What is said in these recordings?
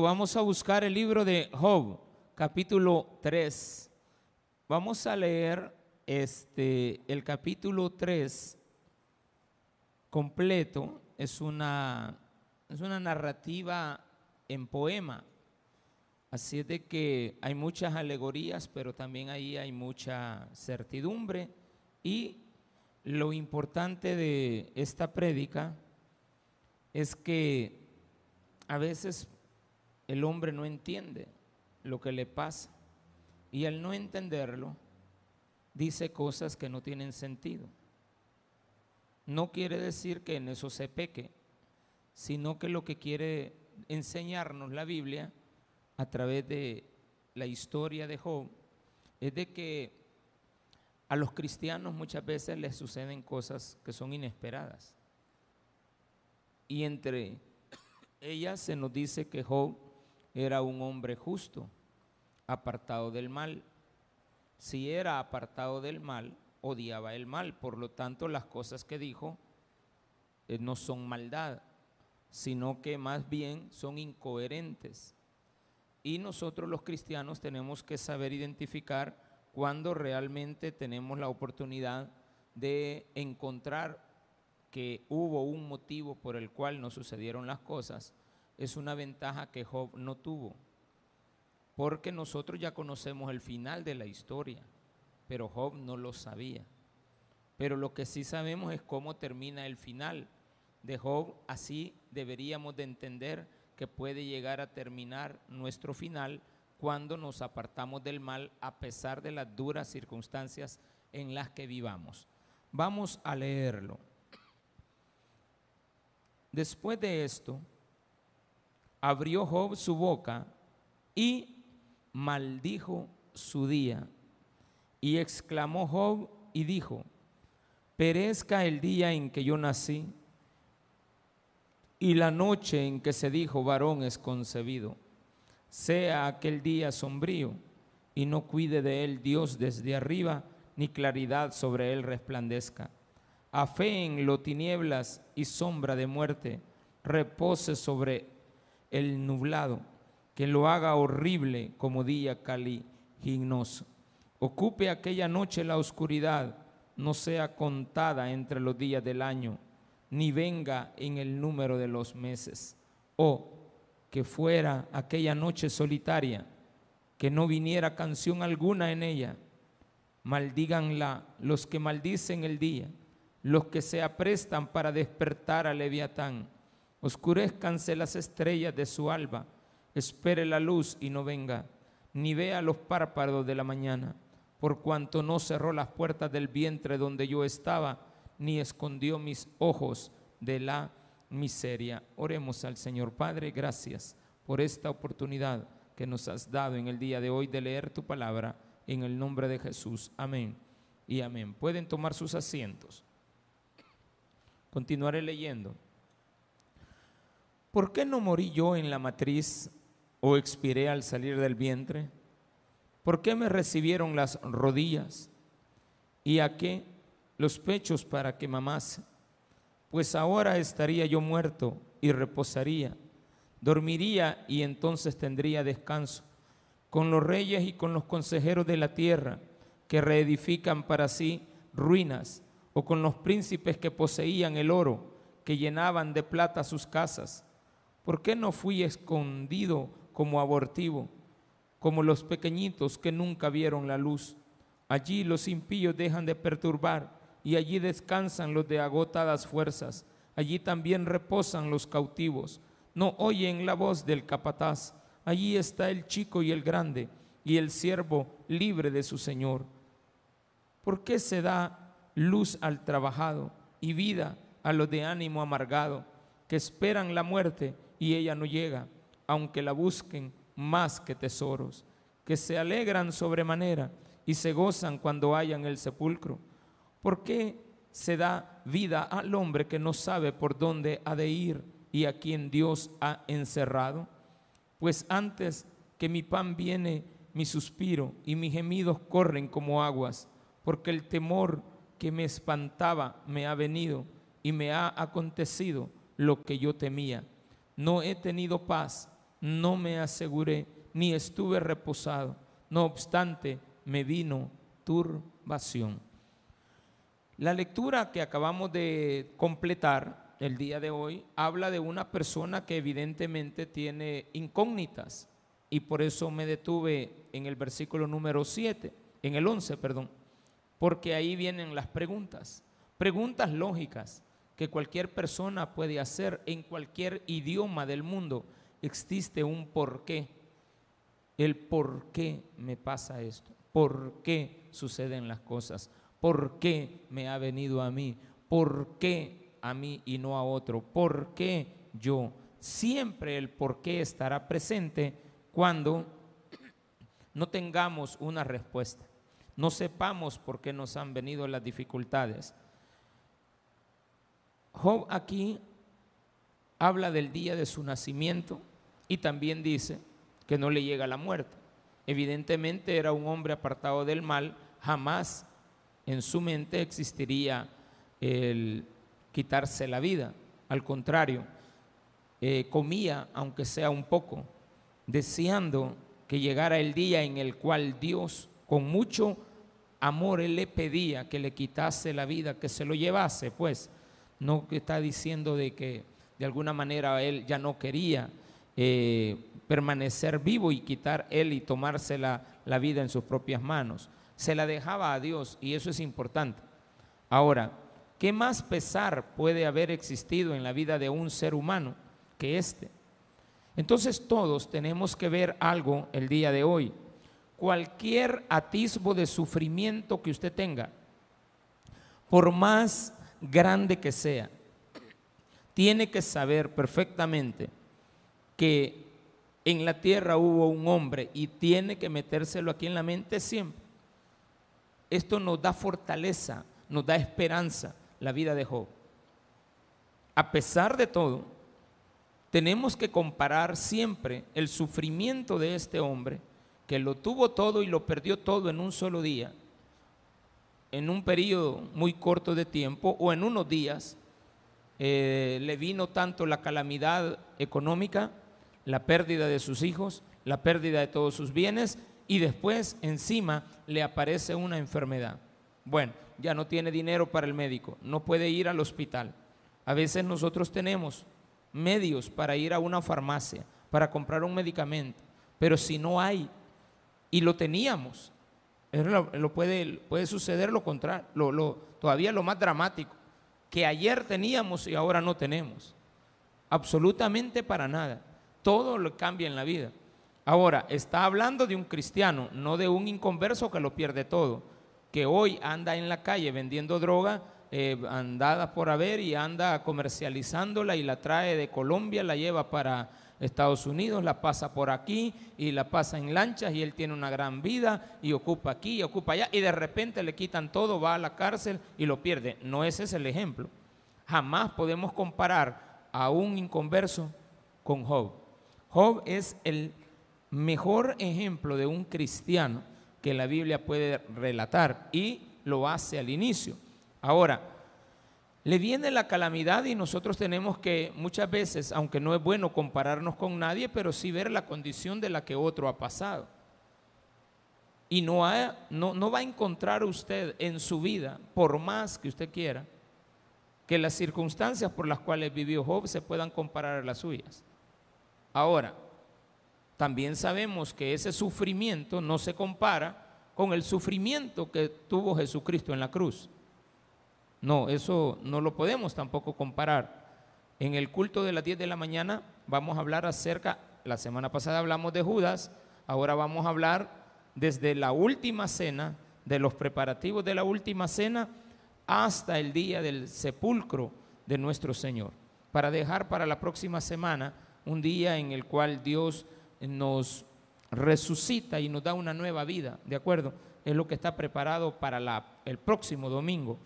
vamos a buscar el libro de Job, capítulo 3. Vamos a leer este, el capítulo 3 completo. Es una, es una narrativa en poema. Así es de que hay muchas alegorías, pero también ahí hay mucha certidumbre. Y lo importante de esta prédica es que a veces el hombre no entiende lo que le pasa y al no entenderlo dice cosas que no tienen sentido. No quiere decir que en eso se peque, sino que lo que quiere enseñarnos la Biblia a través de la historia de Job es de que a los cristianos muchas veces les suceden cosas que son inesperadas. Y entre ella se nos dice que Job era un hombre justo, apartado del mal. Si era apartado del mal, odiaba el mal. Por lo tanto, las cosas que dijo eh, no son maldad, sino que más bien son incoherentes. Y nosotros los cristianos tenemos que saber identificar cuando realmente tenemos la oportunidad de encontrar que hubo un motivo por el cual no sucedieron las cosas, es una ventaja que Job no tuvo. Porque nosotros ya conocemos el final de la historia, pero Job no lo sabía. Pero lo que sí sabemos es cómo termina el final de Job. Así deberíamos de entender que puede llegar a terminar nuestro final cuando nos apartamos del mal a pesar de las duras circunstancias en las que vivamos. Vamos a leerlo. Después de esto, abrió Job su boca y maldijo su día. Y exclamó Job y dijo, perezca el día en que yo nací y la noche en que se dijo varón es concebido. Sea aquel día sombrío y no cuide de él Dios desde arriba, ni claridad sobre él resplandezca en lo tinieblas y sombra de muerte, repose sobre el nublado, que lo haga horrible como día caliginoso. Ocupe aquella noche la oscuridad, no sea contada entre los días del año, ni venga en el número de los meses. O que fuera aquella noche solitaria, que no viniera canción alguna en ella. Maldíganla los que maldicen el día los que se aprestan para despertar a Leviatán. Oscurezcanse las estrellas de su alba, espere la luz y no venga, ni vea los párpados de la mañana, por cuanto no cerró las puertas del vientre donde yo estaba, ni escondió mis ojos de la miseria. Oremos al Señor Padre, gracias por esta oportunidad que nos has dado en el día de hoy de leer tu palabra en el nombre de Jesús. Amén y amén. Pueden tomar sus asientos. Continuaré leyendo. ¿Por qué no morí yo en la matriz o expiré al salir del vientre? ¿Por qué me recibieron las rodillas? ¿Y a qué los pechos para que mamase? Pues ahora estaría yo muerto y reposaría, dormiría y entonces tendría descanso, con los reyes y con los consejeros de la tierra que reedifican para sí ruinas o con los príncipes que poseían el oro, que llenaban de plata sus casas? ¿Por qué no fui escondido como abortivo, como los pequeñitos que nunca vieron la luz? Allí los impíos dejan de perturbar y allí descansan los de agotadas fuerzas. Allí también reposan los cautivos. No oyen la voz del capataz. Allí está el chico y el grande y el siervo libre de su Señor. ¿Por qué se da luz al trabajado y vida a los de ánimo amargado, que esperan la muerte y ella no llega, aunque la busquen más que tesoros, que se alegran sobremanera y se gozan cuando hayan el sepulcro. ¿Por qué se da vida al hombre que no sabe por dónde ha de ir y a quien Dios ha encerrado? Pues antes que mi pan viene mi suspiro y mis gemidos corren como aguas, porque el temor que me espantaba me ha venido y me ha acontecido lo que yo temía. No he tenido paz, no me aseguré, ni estuve reposado. No obstante, me vino turbación. La lectura que acabamos de completar el día de hoy habla de una persona que evidentemente tiene incógnitas y por eso me detuve en el versículo número 7, en el 11, perdón, porque ahí vienen las preguntas, preguntas lógicas que cualquier persona puede hacer en cualquier idioma del mundo. Existe un por qué, el por qué me pasa esto, por qué suceden las cosas, por qué me ha venido a mí, por qué a mí y no a otro, por qué yo. Siempre el por qué estará presente cuando no tengamos una respuesta, no sepamos por qué nos han venido las dificultades. Job aquí habla del día de su nacimiento y también dice que no le llega la muerte. Evidentemente era un hombre apartado del mal, jamás en su mente existiría el quitarse la vida. Al contrario, eh, comía, aunque sea un poco, deseando que llegara el día en el cual Dios, con mucho amor, le pedía que le quitase la vida, que se lo llevase, pues, no está diciendo de que de alguna manera Él ya no quería eh, permanecer vivo y quitar Él y tomarse la, la vida en sus propias manos. Se la dejaba a Dios y eso es importante. Ahora, ¿qué más pesar puede haber existido en la vida de un ser humano que este? Entonces todos tenemos que ver algo el día de hoy. Cualquier atisbo de sufrimiento que usted tenga, por más grande que sea, tiene que saber perfectamente que en la tierra hubo un hombre y tiene que metérselo aquí en la mente siempre. Esto nos da fortaleza, nos da esperanza la vida de Job. A pesar de todo, tenemos que comparar siempre el sufrimiento de este hombre, que lo tuvo todo y lo perdió todo en un solo día, en un periodo muy corto de tiempo o en unos días, eh, le vino tanto la calamidad económica, la pérdida de sus hijos, la pérdida de todos sus bienes y después encima le aparece una enfermedad. Bueno, ya no tiene dinero para el médico, no puede ir al hospital. A veces nosotros tenemos medios para ir a una farmacia, para comprar un medicamento, pero si no hay, y lo teníamos, lo, puede, puede, suceder lo contrario, lo, todavía lo más dramático, que ayer teníamos y ahora no tenemos. Absolutamente para nada. Todo lo cambia en la vida. Ahora, está hablando de un cristiano, no de un inconverso que lo pierde todo, que hoy anda en la calle vendiendo droga eh, andada por haber y anda comercializándola y la trae de Colombia, la lleva para Estados Unidos, la pasa por aquí y la pasa en lanchas y él tiene una gran vida y ocupa aquí y ocupa allá y de repente le quitan todo, va a la cárcel y lo pierde. No ese es el ejemplo. Jamás podemos comparar a un inconverso con Job. Job es el mejor ejemplo de un cristiano que la Biblia puede relatar y lo hace al inicio. Ahora, le viene la calamidad y nosotros tenemos que muchas veces, aunque no es bueno compararnos con nadie, pero sí ver la condición de la que otro ha pasado. Y no, va a encontrar usted en su vida, por más que usted quiera, que las circunstancias por las cuales vivió Job se puedan comparar a las suyas. Ahora, también sabemos que ese sufrimiento no se compara con el sufrimiento que tuvo Jesucristo en la cruz. No, eso no lo podemos tampoco comparar. En el culto de las 10 de la mañana vamos a hablar acerca, la semana pasada hablamos de Judas, ahora vamos a hablar desde la última cena, de los preparativos de la última cena, hasta el día del sepulcro de nuestro Señor, para dejar para la próxima semana un día en el cual Dios nos resucita y nos da una nueva vida, ¿de acuerdo? Es lo que está preparado para la, el próximo domingo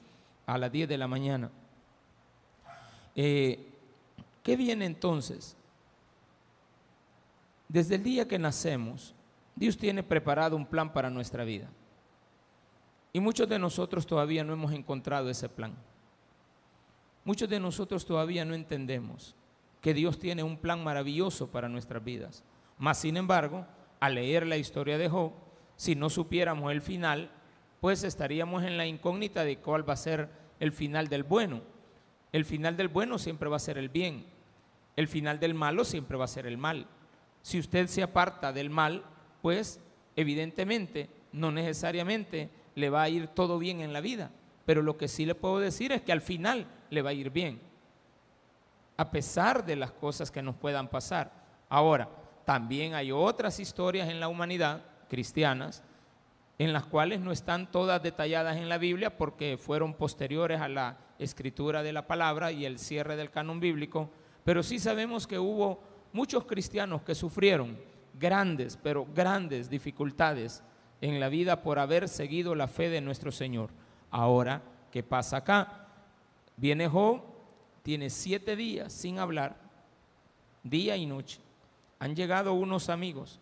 a las 10 de la mañana. Eh, ¿Qué viene entonces? Desde el día que nacemos, Dios tiene preparado un plan para nuestra vida. Y muchos de nosotros todavía no hemos encontrado ese plan. Muchos de nosotros todavía no entendemos que Dios tiene un plan maravilloso para nuestras vidas. Mas, sin embargo, al leer la historia de Job, si no supiéramos el final, pues estaríamos en la incógnita de cuál va a ser el final del bueno. El final del bueno siempre va a ser el bien. El final del malo siempre va a ser el mal. Si usted se aparta del mal, pues evidentemente, no necesariamente le va a ir todo bien en la vida. Pero lo que sí le puedo decir es que al final le va a ir bien. A pesar de las cosas que nos puedan pasar. Ahora, también hay otras historias en la humanidad cristianas en las cuales no están todas detalladas en la Biblia porque fueron posteriores a la escritura de la palabra y el cierre del canon bíblico, pero sí sabemos que hubo muchos cristianos que sufrieron grandes, pero grandes dificultades en la vida por haber seguido la fe de nuestro Señor. Ahora, ¿qué pasa acá? Viene Job, tiene siete días sin hablar, día y noche. Han llegado unos amigos,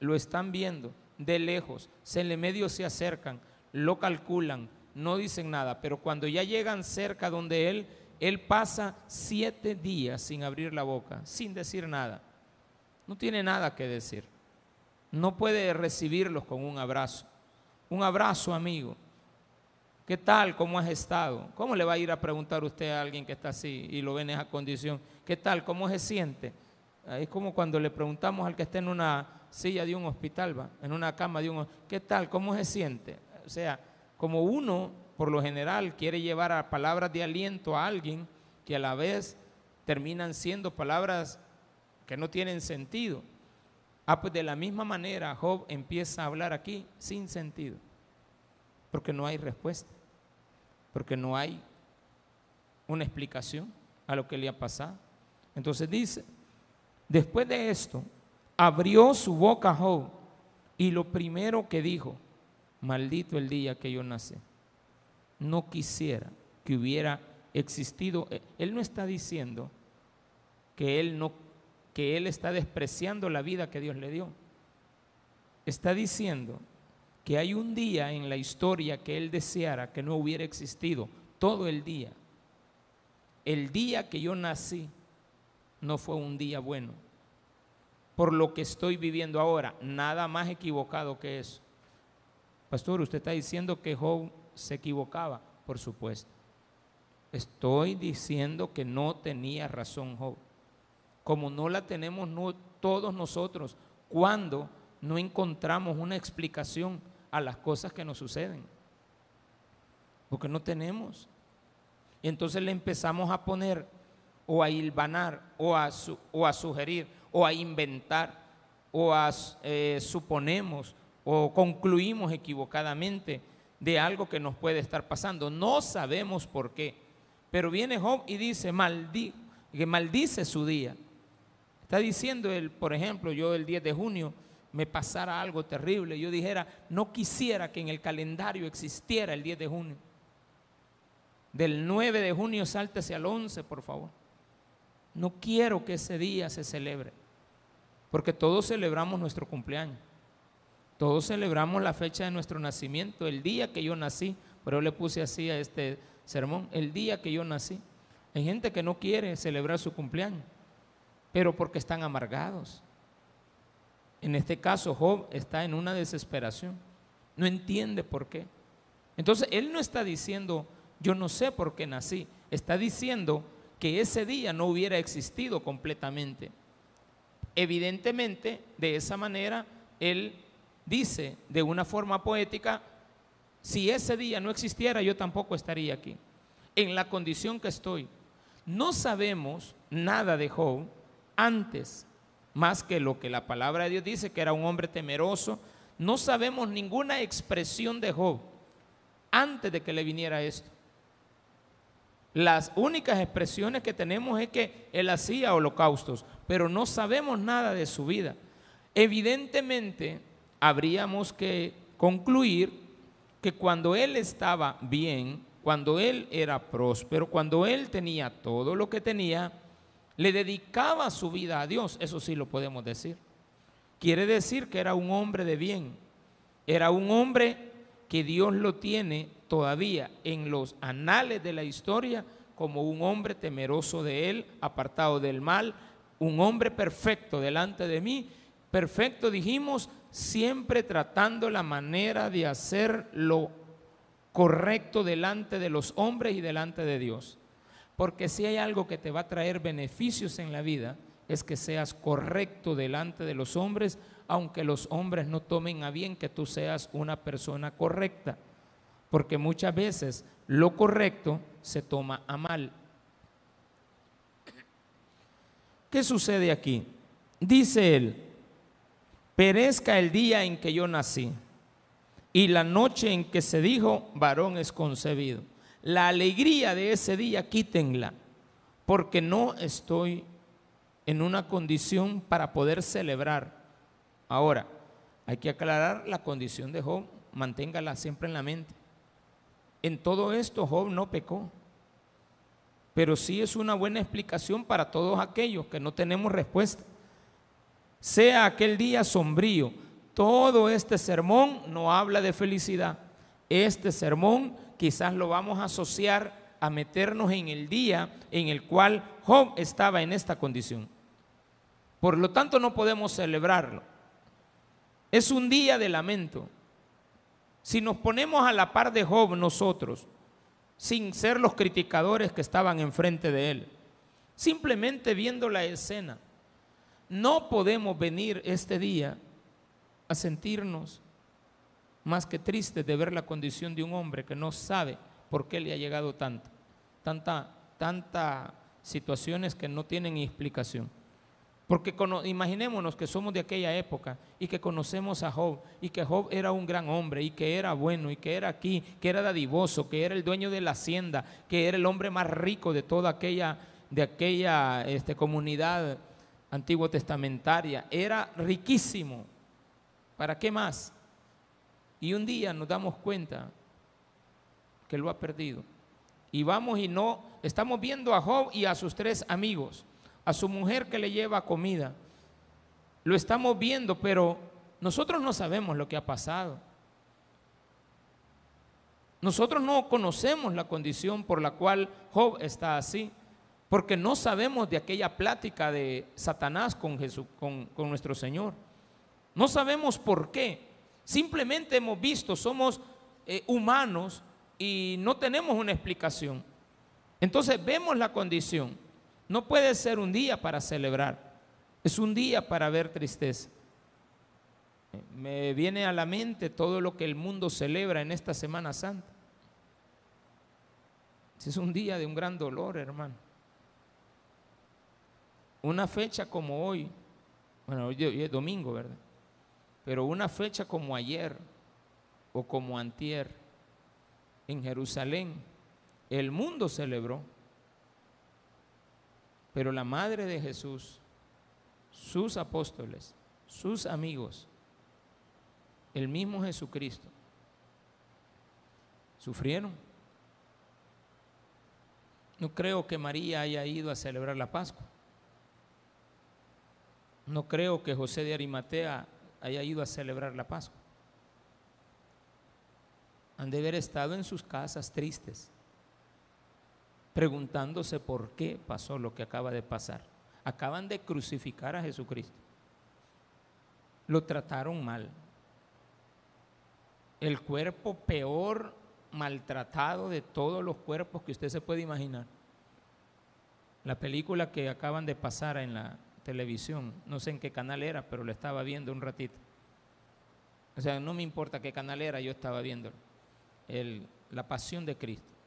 lo están viendo, de lejos, se le medio se acercan, lo calculan, no dicen nada, pero cuando ya llegan cerca donde él, él pasa siete días sin abrir la boca, sin decir nada. No tiene nada que decir. No puede recibirlos con un abrazo. Un abrazo, amigo. ¿Qué tal? ¿Cómo has estado? ¿Cómo le va a ir a preguntar usted a alguien que está así y lo ve en esa condición? ¿Qué tal? ¿Cómo se siente? Es como cuando le preguntamos al que está en una silla de un hospital, ¿va? en una cama de un ¿qué tal? ¿Cómo se siente? O sea, como uno, por lo general, quiere llevar a palabras de aliento a alguien que a la vez terminan siendo palabras que no tienen sentido. Ah, pues de la misma manera Job empieza a hablar aquí sin sentido, porque no hay respuesta, porque no hay una explicación a lo que le ha pasado. Entonces dice, después de esto, abrió su boca Job y lo primero que dijo, maldito el día que yo nací. No quisiera que hubiera existido, eh, él no está diciendo que él no que él está despreciando la vida que Dios le dio. Está diciendo que hay un día en la historia que él deseara que no hubiera existido, todo el día. El día que yo nací no fue un día bueno por lo que estoy viviendo ahora. Nada más equivocado que eso. Pastor, usted está diciendo que Job se equivocaba, por supuesto. Estoy diciendo que no tenía razón Job. Como no la tenemos todos nosotros cuando no encontramos una explicación a las cosas que nos suceden. Porque no tenemos. Y entonces le empezamos a poner o a hilvanar o a, o a sugerir o a inventar o a eh, suponemos o concluimos equivocadamente de algo que nos puede estar pasando. No sabemos por qué. Pero viene Job y dice, que maldice su día. Está diciendo él, por ejemplo, yo el 10 de junio me pasara algo terrible. Yo dijera, no quisiera que en el calendario existiera el 10 de junio. Del 9 de junio sáltese al 11, por favor. No quiero que ese día se celebre, porque todos celebramos nuestro cumpleaños. Todos celebramos la fecha de nuestro nacimiento, el día que yo nací. Pero le puse así a este sermón, el día que yo nací. Hay gente que no quiere celebrar su cumpleaños, pero porque están amargados. En este caso, Job está en una desesperación. No entiende por qué. Entonces, él no está diciendo, yo no sé por qué nací. Está diciendo, que ese día no hubiera existido completamente. Evidentemente, de esa manera, él dice de una forma poética, si ese día no existiera, yo tampoco estaría aquí, en la condición que estoy. No sabemos nada de Job antes, más que lo que la palabra de Dios dice, que era un hombre temeroso. No sabemos ninguna expresión de Job antes de que le viniera esto. Las únicas expresiones que tenemos es que él hacía holocaustos, pero no sabemos nada de su vida. Evidentemente, habríamos que concluir que cuando él estaba bien, cuando él era próspero, cuando él tenía todo lo que tenía, le dedicaba su vida a Dios, eso sí lo podemos decir. Quiere decir que era un hombre de bien, era un hombre que Dios lo tiene todavía en los anales de la historia como un hombre temeroso de él, apartado del mal, un hombre perfecto delante de mí. Perfecto, dijimos, siempre tratando la manera de hacer lo correcto delante de los hombres y delante de Dios. Porque si hay algo que te va a traer beneficios en la vida, es que seas correcto delante de los hombres, aunque los hombres no tomen a bien que tú seas una persona correcta. Porque muchas veces lo correcto se toma a mal. ¿Qué sucede aquí? Dice él, perezca el día en que yo nací y la noche en que se dijo, varón es concebido. La alegría de ese día quítenla, porque no estoy en una condición para poder celebrar. Ahora, hay que aclarar la condición de Job, manténgala siempre en la mente. En todo esto Job no pecó, pero sí es una buena explicación para todos aquellos que no tenemos respuesta. Sea aquel día sombrío, todo este sermón no habla de felicidad. Este sermón quizás lo vamos a asociar a meternos en el día en el cual Job estaba en esta condición. Por lo tanto no podemos celebrarlo. Es un día de lamento. Si nos ponemos a la par de Job nosotros, sin ser los criticadores que estaban enfrente de él, simplemente viendo la escena, no podemos venir este día a sentirnos más que tristes de ver la condición de un hombre que no sabe por qué le ha llegado tanto, tanta, tanta situaciones que no tienen explicación. Porque imaginémonos que somos de aquella época y que conocemos a Job y que Job era un gran hombre y que era bueno y que era aquí, que era dadivoso, que era el dueño de la hacienda, que era el hombre más rico de toda aquella, de aquella este, comunidad antiguo testamentaria. Era riquísimo, ¿Para qué más? Y un día nos damos cuenta que lo ha perdido. Y vamos y no, estamos viendo a Job y a sus tres amigos, a su mujer que le lleva comida. Lo estamos viendo, pero nosotros no sabemos lo que ha pasado. Nosotros no conocemos la condición por la cual Job está así, porque no sabemos de aquella plática de Satanás con, Jesús, con, con nuestro Señor. No sabemos por qué. Simplemente hemos visto, somos eh, humanos y no tenemos una explicación. Entonces vemos la condición. No puede ser un día para celebrar. Es un día para ver tristeza. Me viene a la mente todo lo que el mundo celebra en esta Semana Santa. Es un día de un gran dolor, hermano. Una fecha como hoy, bueno, hoy es domingo, ¿verdad? Pero una fecha como ayer o como antier en Jerusalén, el mundo celebró. Pero la madre de Jesús, sus apóstoles, sus amigos, el mismo Jesucristo, sufrieron. No creo que María haya ido a celebrar la Pascua. No creo que José de Arimatea haya ido a celebrar la Pascua. Han de haber estado en sus casas tristes, preguntándose por qué pasó lo que acaba de pasar. Acaban de crucificar a Jesucristo. Lo trataron mal. El cuerpo peor maltratado de todos los cuerpos que usted se puede imaginar. La película que acaban de pasar en la, televisión, no sé en qué canal era, pero lo estaba viendo un ratito. O sea, no me importa qué canal era, yo estaba viendo la pasión de Cristo.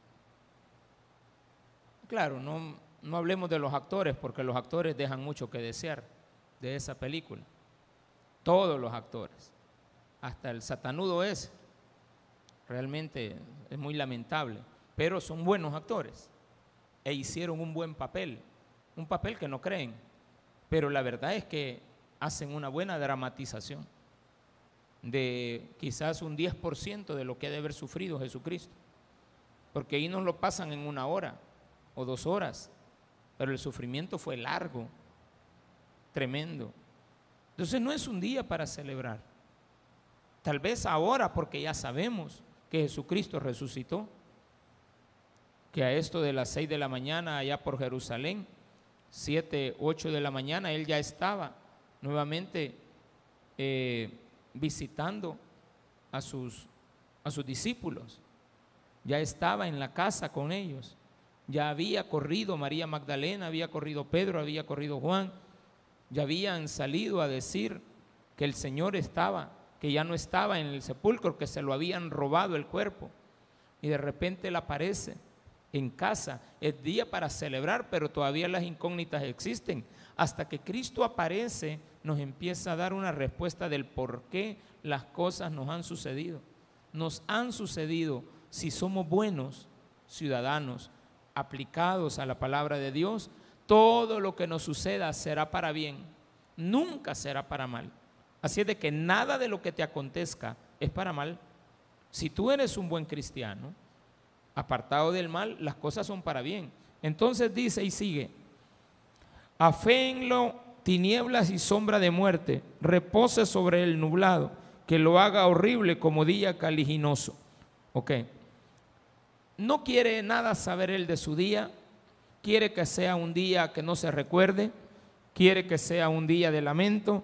Claro, no, no hablemos de los actores, porque los actores dejan mucho que desear de esa película. Todos los actores, hasta el satanudo es, realmente es muy lamentable, pero son buenos actores e hicieron un buen papel, un papel que no creen pero la verdad es que hacen una buena dramatización de quizás un 10% de lo que ha de haber sufrido Jesucristo. Porque ahí nos lo pasan en una hora o dos horas, pero el sufrimiento fue largo, tremendo. Entonces no es un día para celebrar. Tal vez ahora porque ya sabemos que Jesucristo resucitó. que a esto de las seis de la mañana allá por Jerusalén, siete, ocho de la mañana, él ya estaba nuevamente eh, visitando a sus, a sus discípulos. Ya estaba en la casa con ellos. Ya había corrido María Magdalena, había corrido Pedro, había corrido Juan. Ya habían salido a decir que el Señor estaba, que ya no estaba en el sepulcro, que se lo habían robado el cuerpo. Y de repente él aparece en casa. Es día para celebrar, pero todavía las incógnitas existen. Hasta que Cristo aparece, nos empieza a dar una respuesta del por qué las cosas nos han sucedido. Nos han sucedido si somos buenos ciudadanos, aplicados a la palabra de Dios, todo lo que nos suceda será para bien, nunca será para mal. Así es de que nada de lo que te acontezca es para mal. Si tú eres un buen cristiano, apartado del mal, las cosas son para bien. Entonces dice y sigue, aféenlo tinieblas y sombra de muerte, repose sobre el nublado, que lo haga horrible como día caliginoso. Ok. No quiere nada saber él de su día, quiere que sea un día que no se recuerde, quiere que sea un día de lamento.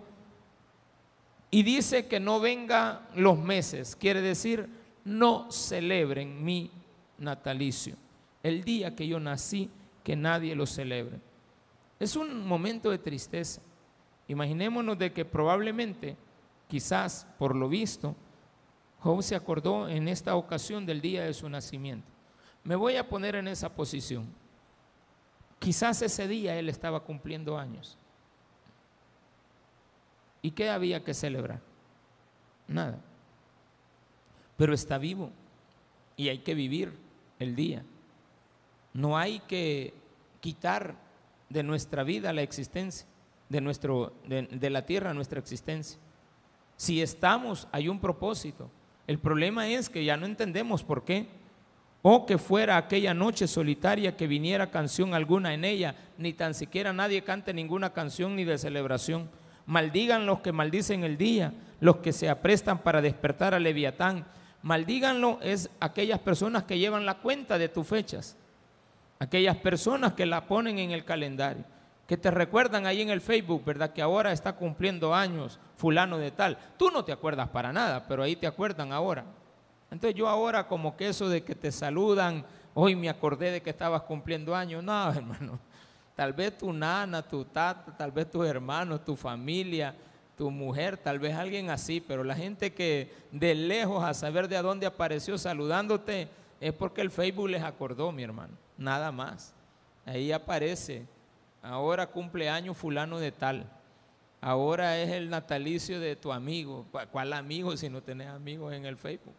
Y dice que no vengan los meses, quiere decir, no celebren mi natalicio, el día que yo nací, que nadie lo celebre. Es un momento de tristeza. Imaginémonos de que probablemente, quizás por lo visto, Job se acordó en esta ocasión del día de su nacimiento. Me voy a poner en esa posición. Quizás ese día él estaba cumpliendo años. ¿Y qué había que celebrar? Nada. Pero está vivo y hay que vivir el día. No hay que quitar de nuestra vida la existencia, de, nuestro, de, la tierra nuestra existencia. Si estamos, hay un propósito. El problema es que ya no entendemos por qué. O que fuera aquella noche solitaria que viniera canción alguna en ella, ni tan siquiera nadie cante ninguna canción ni de celebración. Maldigan los que maldicen el día, los que se aprestan para despertar a Leviatán, Maldíganlo es aquellas personas que llevan la cuenta de tus fechas, aquellas personas que la ponen en el calendario, que te recuerdan ahí en el Facebook, ¿verdad? Que ahora está cumpliendo años fulano de tal. Tú no te acuerdas para nada, pero ahí te acuerdan ahora. Entonces yo ahora como que eso de que te saludan, hoy me acordé de que estabas cumpliendo años, no, hermano. Tal vez tu nana, tu tata, tal vez tus hermanos, tu familia, tu mujer, tal vez alguien así, pero la gente que de lejos a saber de a dónde apareció saludándote es porque el Facebook les acordó, mi hermano, nada más. Ahí aparece, ahora cumpleaños fulano de tal, ahora es el natalicio de tu amigo. ¿Cuál amigo si no tenés amigos en el Facebook?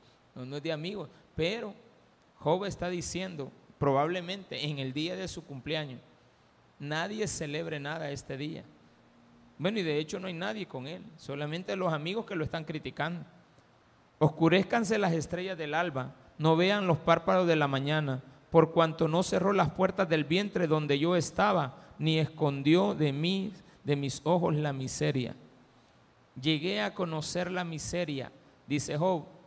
No, es de amigos, pero Job está diciendo, probablemente en el día de su cumpleaños, nadie celebre nada este día. Bueno, y de hecho no hay nadie con él, solamente los amigos que lo están criticando. Oscurezcanse las estrellas del alba, no vean los párpados de la mañana, por cuanto no cerró las puertas del vientre donde yo estaba, ni escondió de mí, de mis ojos la miseria. Llegué a conocer la miseria, dice Job.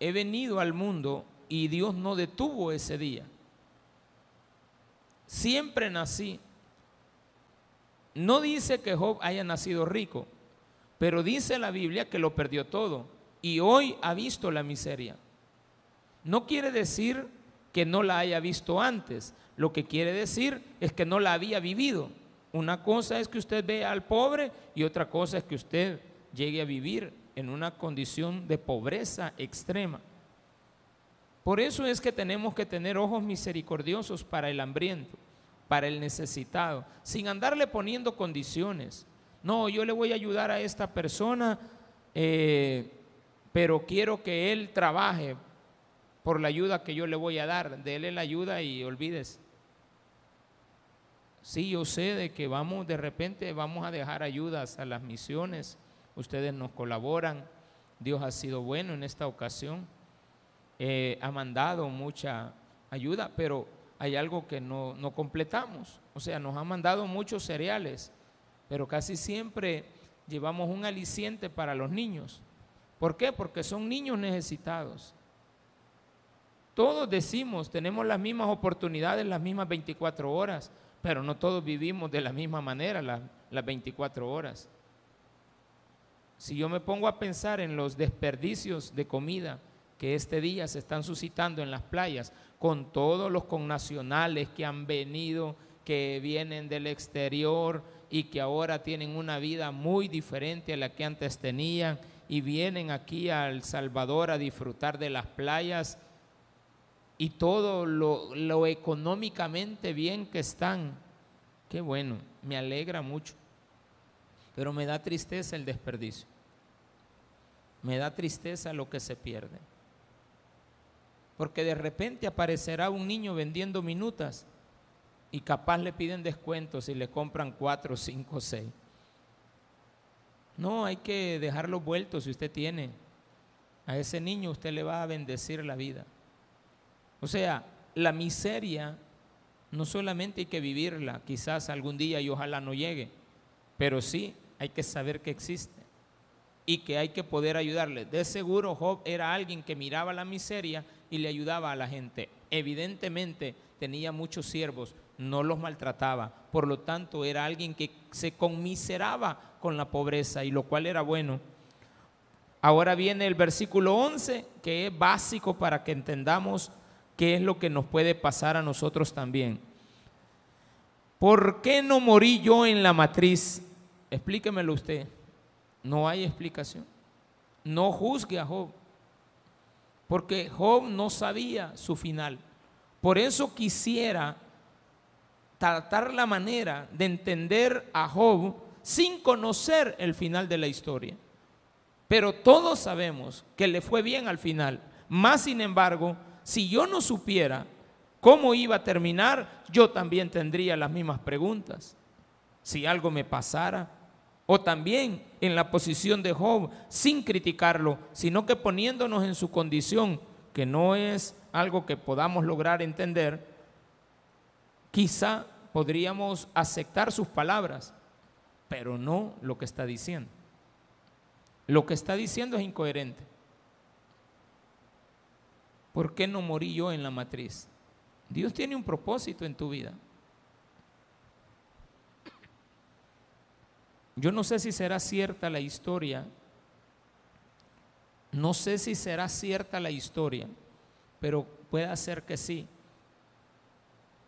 He venido al mundo y Dios no detuvo ese día. Siempre nací no dice que Job haya nacido rico, pero dice la Biblia que lo perdió todo y hoy ha visto la miseria. No quiere decir que no la haya visto antes, lo que quiere decir es que no la había vivido. Una cosa es que usted vea al pobre y otra cosa es que usted llegue a vivir en una condición de pobreza extrema. Por eso es que tenemos que tener ojos misericordiosos para el hambriento para el necesitado, sin andarle poniendo condiciones. No, yo le voy a ayudar a esta persona, eh, pero quiero que él trabaje por la ayuda que yo le voy a dar. Dele la ayuda y olvides. Sí, yo sé de que vamos, de repente vamos a dejar ayudas a las misiones. Ustedes nos colaboran. Dios ha sido bueno en esta ocasión. Eh, ha mandado mucha ayuda, pero hay algo que no, completamos. O sea, nos han mandado muchos cereales, pero casi siempre llevamos un aliciente para los niños. ¿Por qué? Porque son niños necesitados. Todos decimos, tenemos las mismas oportunidades, las mismas 24 horas, pero no todos vivimos de la misma manera las, las 24 horas. Si yo me pongo a pensar en los desperdicios de comida que este día se están suscitando en las playas, con todos los connacionales que han venido, que vienen del exterior y que ahora tienen una vida muy diferente a la que antes tenían y vienen aquí a El Salvador a disfrutar de las playas y todo lo, lo económicamente bien que están. Qué bueno, me alegra mucho. Pero me da tristeza el desperdicio. Me da tristeza lo que se pierde. Porque de repente aparecerá un niño vendiendo minutas y capaz le piden descuentos y le compran cuatro, cinco, seis. No, hay que dejarlo vuelto si usted tiene. A ese niño usted le va a bendecir la vida. O sea, la miseria no solamente hay que vivirla, quizás algún día y ojalá no llegue, pero sí hay que saber que existe y que hay que poder ayudarle. De seguro Job era alguien que miraba la miseria y le ayudaba a la gente. Evidentemente tenía muchos siervos, no los maltrataba, por lo tanto era alguien que se conmiseraba con la pobreza y lo cual era bueno. Ahora viene el versículo 11, que es básico para que entendamos qué es lo que nos puede pasar a nosotros también. ¿Por qué no morí yo en la matriz? Explíquemelo usted. No hay explicación. No juzgue a Job, porque Job no sabía su final. Por eso quisiera tratar la manera de entender a Job sin conocer el final de la historia. Pero todos sabemos que le fue bien al final. Más sin embargo, si yo no supiera cómo iba a terminar, yo también tendría las mismas preguntas. Si algo me pasara, o también en la posición de Job, sin criticarlo, sino que poniéndonos en su condición, que no es algo que podamos lograr entender, quizá podríamos aceptar sus palabras, pero no lo que está diciendo. Lo que está diciendo es incoherente. ¿Por qué no morí yo en la matriz? Dios tiene un propósito en tu vida. Yo no sé si será cierta la historia. No sé si será cierta la historia, pero puede ser que sí.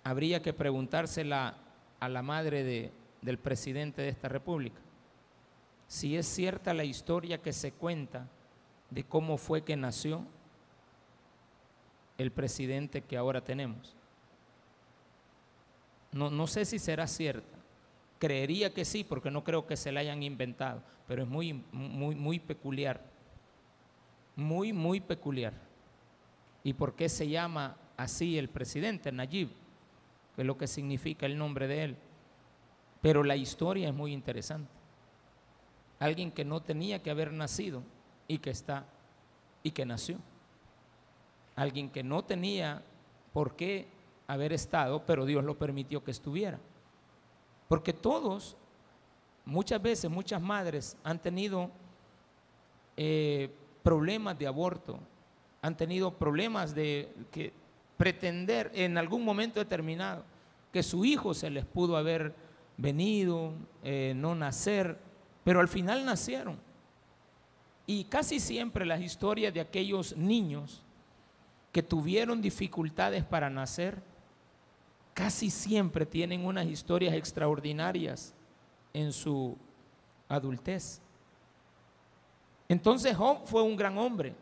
Habría que preguntársela a la madre de, del presidente de esta república. Si es cierta la historia que se cuenta de cómo fue que nació el presidente que ahora tenemos. No, no sé si será cierta. Creería que sí, porque no creo que se la hayan inventado, pero es muy, muy, muy peculiar. Muy, muy peculiar. ¿Y por qué se llama así el presidente, Nayib? Que es lo que significa el nombre de él. Pero la historia es muy interesante. Alguien que no tenía que haber nacido y que está y que nació. Alguien que no tenía por qué haber estado, pero Dios lo permitió que estuviera. Porque todos, muchas veces, muchas madres han tenido eh, problemas de aborto, han tenido problemas de que pretender en algún momento determinado que su hijo se les pudo haber venido, eh, no nacer, pero al final nacieron. Y casi siempre las historias de aquellos niños que tuvieron dificultades para nacer, casi siempre tienen unas historias extraordinarias en su adultez. Entonces Job fue un gran hombre,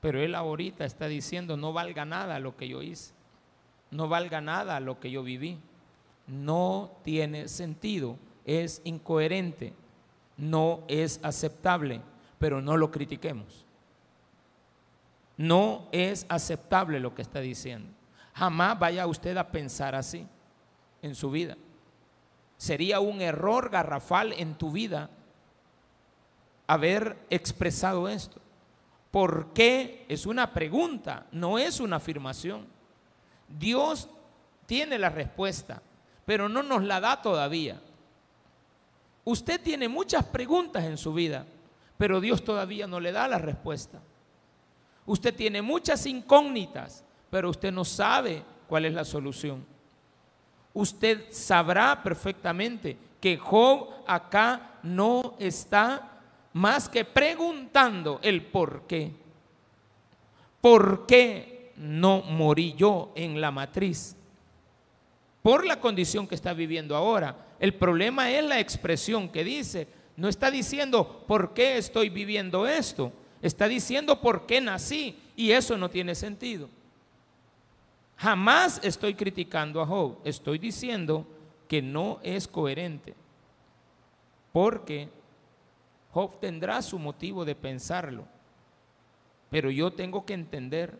pero él ahorita está diciendo, no valga nada lo que yo hice, no valga nada lo que yo viví, no tiene sentido, es incoherente, no es aceptable, pero no lo critiquemos. No es aceptable lo que está diciendo. Jamás vaya usted a pensar así en su vida. Sería un error garrafal en tu vida haber expresado esto. ¿Por qué? Es una pregunta, no es una afirmación. Dios tiene la respuesta, pero no nos la da todavía. Usted tiene muchas preguntas en su vida, pero Dios todavía no le da la respuesta. Usted tiene muchas incógnitas, pero usted no sabe cuál es la solución. Usted sabrá perfectamente que Job acá no está más que preguntando el por qué. ¿Por qué no morí yo en la matriz? Por la condición que está viviendo ahora. El problema es la expresión que dice. No está diciendo por qué estoy viviendo esto. Está diciendo por qué nací. Y eso no tiene sentido. Jamás estoy criticando a Job. Estoy diciendo que no es coherente. Porque Job tendrá su motivo de pensarlo. Pero yo tengo que entender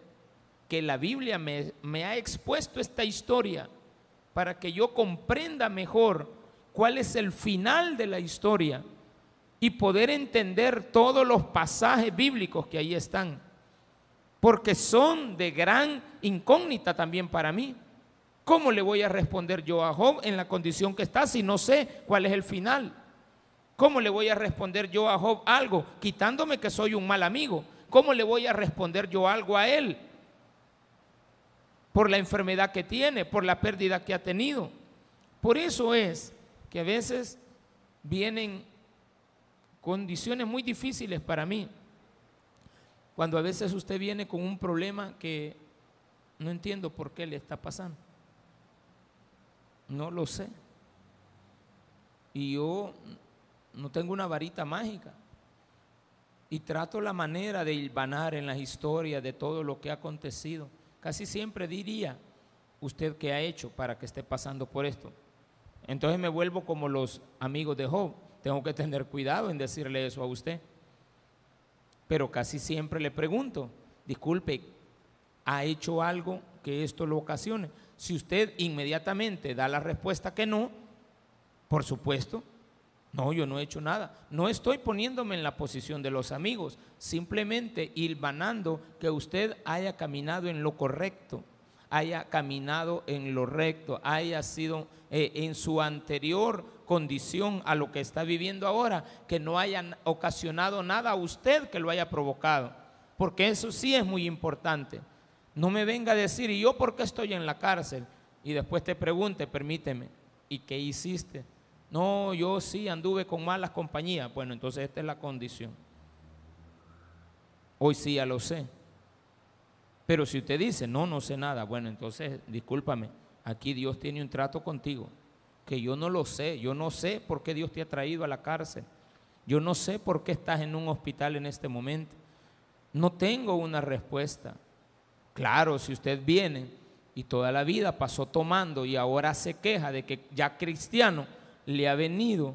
que la Biblia me, ha expuesto esta historia para que yo comprenda mejor cuál es el final de la historia y poder entender todos los pasajes bíblicos que ahí están. Porque son de gran incógnita también para mí. ¿Cómo le voy a responder yo a Job en la condición que está si no sé cuál es el final? ¿Cómo le voy a responder yo a Job algo quitándome que soy un mal amigo? ¿Cómo le voy a responder yo algo a él? Por la enfermedad que tiene, por la pérdida que ha tenido. Por eso es que a veces vienen condiciones muy difíciles para mí. Cuando a veces usted viene con un problema que no entiendo por qué le está pasando. No lo sé. Y yo no tengo una varita mágica. Y trato la manera de hilvanar en las historias de todo lo que ha acontecido. Casi siempre diría, ¿usted qué ha hecho para que esté pasando por esto? Entonces me vuelvo como los amigos de Job. Tengo que tener cuidado en decirle eso a usted. Pero casi siempre le pregunto, disculpe, ¿ha hecho algo que esto lo ocasione? Si usted inmediatamente da la respuesta que no, por supuesto, no, yo no he hecho nada. No estoy poniéndome en la posición de los amigos, simplemente hilvanando que usted haya caminado en lo correcto, haya caminado en lo recto, haya sido eh, en su anterior condición a lo que está viviendo ahora, que no haya ocasionado nada a usted que lo haya provocado. Porque eso sí es muy importante. No me venga a decir, ¿y yo por qué estoy en la cárcel? Y después te pregunte, permíteme, ¿y qué hiciste? No, yo sí anduve con malas compañías. Bueno, entonces esta es la condición. Hoy sí ya lo sé. Pero si usted dice, no, no sé nada, bueno, entonces discúlpame, aquí Dios tiene un trato contigo, que yo no lo sé, yo no sé por qué Dios te ha traído a la cárcel, yo no sé por qué estás en un hospital en este momento, no tengo una respuesta. Claro, si usted viene y toda la vida pasó tomando y ahora se queja de que ya cristiano, le ha venido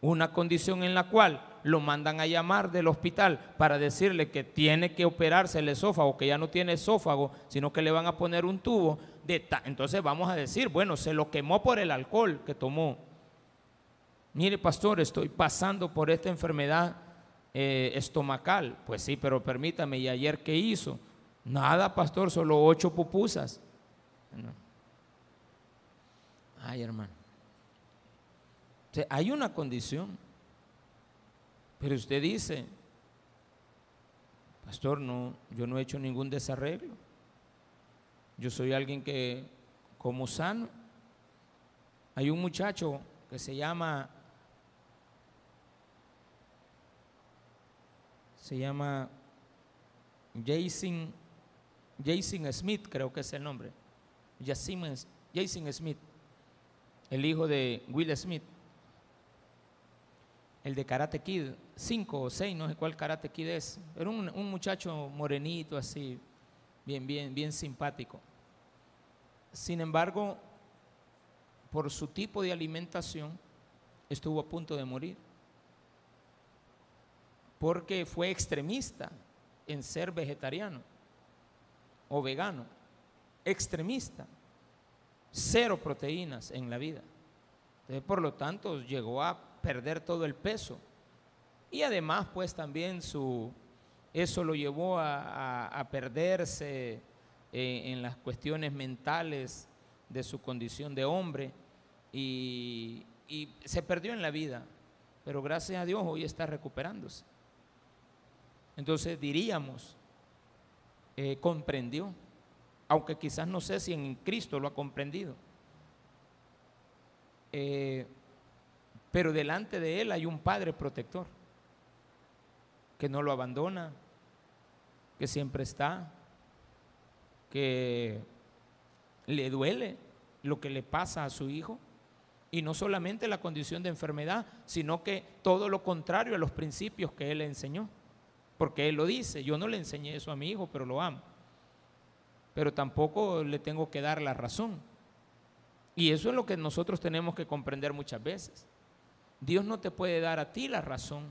una condición en la cual lo mandan a llamar del hospital para decirle que tiene que operarse el esófago, que ya no tiene esófago, sino que le van a poner un tubo. De Entonces vamos a decir, bueno, se lo quemó por el alcohol que tomó. Mire, pastor, estoy pasando por esta enfermedad eh, estomacal. Pues sí, pero permítame, ¿y ayer qué hizo? Nada, pastor, solo ocho pupusas. Ay, hermano hay una condición. Pero usted dice, pastor, no, yo no he hecho ningún desarreglo. Yo soy alguien que como sano. Hay un muchacho que se llama se llama Jason Jason Smith, creo que es el nombre. Jason Smith, el hijo de Will Smith el de Karate Kid, cinco o seis, no sé cuál Karate Kid es. Era un, muchacho morenito así, bien, bien, bien simpático. Sin embargo, por su tipo de alimentación, estuvo a punto de morir. Porque fue extremista en ser vegetariano o vegano. Extremista. Cero proteínas en la vida. por lo tanto, llegó a perder todo el peso. Y además, pues también su, eso lo llevó a, perderse en, las cuestiones mentales de su condición de hombre y, y se perdió en la vida. Pero gracias a Dios hoy está recuperándose. Entonces diríamos eh, comprendió, aunque quizás no sé si en Cristo lo ha comprendido. Eh, pero delante de él hay un Padre protector que no lo abandona, que siempre está, que le duele lo que le pasa a su hijo. Y no solamente la condición de enfermedad, sino que todo lo contrario a los principios que él le enseñó. Porque él lo dice, yo no le enseñé eso a mi hijo, pero lo amo. Pero tampoco le tengo que dar la razón. Y eso es lo que nosotros tenemos que comprender muchas veces. Dios no te puede dar a ti la razón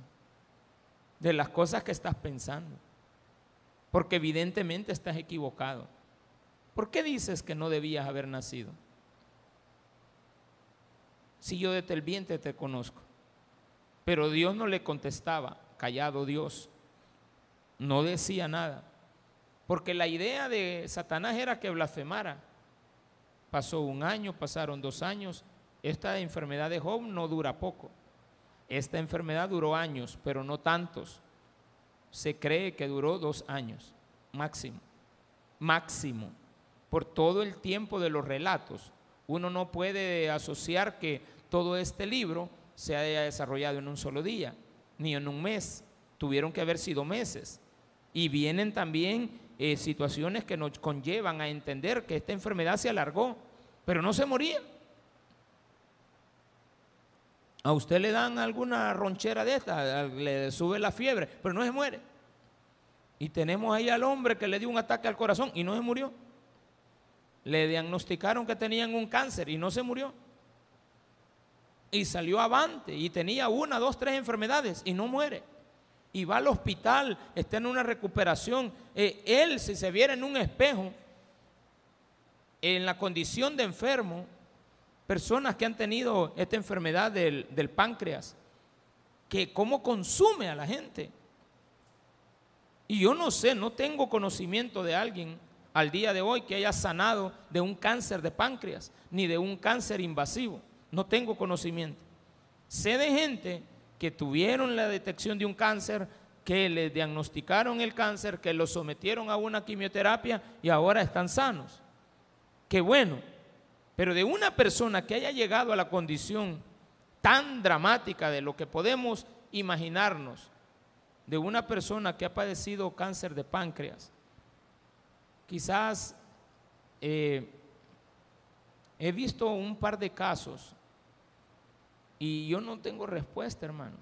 de las cosas que estás pensando, porque evidentemente estás equivocado. ¿Por qué dices que no debías haber nacido? Si yo desde el vientre te conozco. Pero Dios no le contestaba, callado Dios, no decía nada. Porque la idea de Satanás era que blasfemara. Pasó un año, pasaron dos años. Esta enfermedad de Job no dura poco. Esta enfermedad duró años, pero no tantos. Se cree que duró dos años, máximo. Máximo. Por todo el tiempo de los relatos. Uno no puede asociar que todo este libro se haya desarrollado en un solo día, ni en un mes. Tuvieron que haber sido meses. Y vienen también eh, situaciones que nos conllevan a entender que esta enfermedad se alargó, pero no se moría. A usted le dan alguna ronchera de esta, le sube la fiebre, pero no se muere. Y tenemos ahí al hombre que le dio un ataque al corazón y no se murió. Le diagnosticaron que tenían un cáncer y no se murió. Y salió avante y tenía una, dos, tres enfermedades y no muere y va al hospital, está en una recuperación, eh, él si se viera en un espejo, en la condición de enfermo, personas que han tenido esta enfermedad del, del páncreas, que cómo consume a la gente. Y yo no sé, no tengo conocimiento de alguien al día de hoy que haya sanado de un cáncer de páncreas, ni de un cáncer invasivo. No tengo conocimiento. Sé de gente que tuvieron la detección de un cáncer, que le diagnosticaron el cáncer, que lo sometieron a una quimioterapia y ahora están sanos. Qué bueno. Pero de una persona que haya llegado a la condición tan dramática de lo que podemos imaginarnos, de una persona que ha padecido cáncer de páncreas, quizás eh, he visto un par de casos y yo no tengo respuesta, hermano.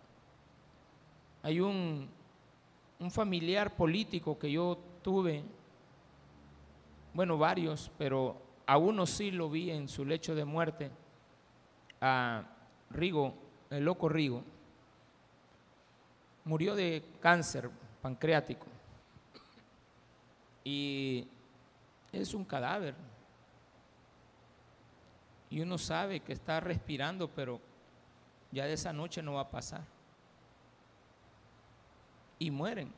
Hay un, un familiar político que yo tuve, bueno, varios, pero a uno sí lo vi en su lecho de muerte, a Rigo, el loco Rigo. Murió de cáncer pancreático y es un cadáver. Y uno sabe que está respirando, pero ya de esa noche no va a pasar. Y mueren.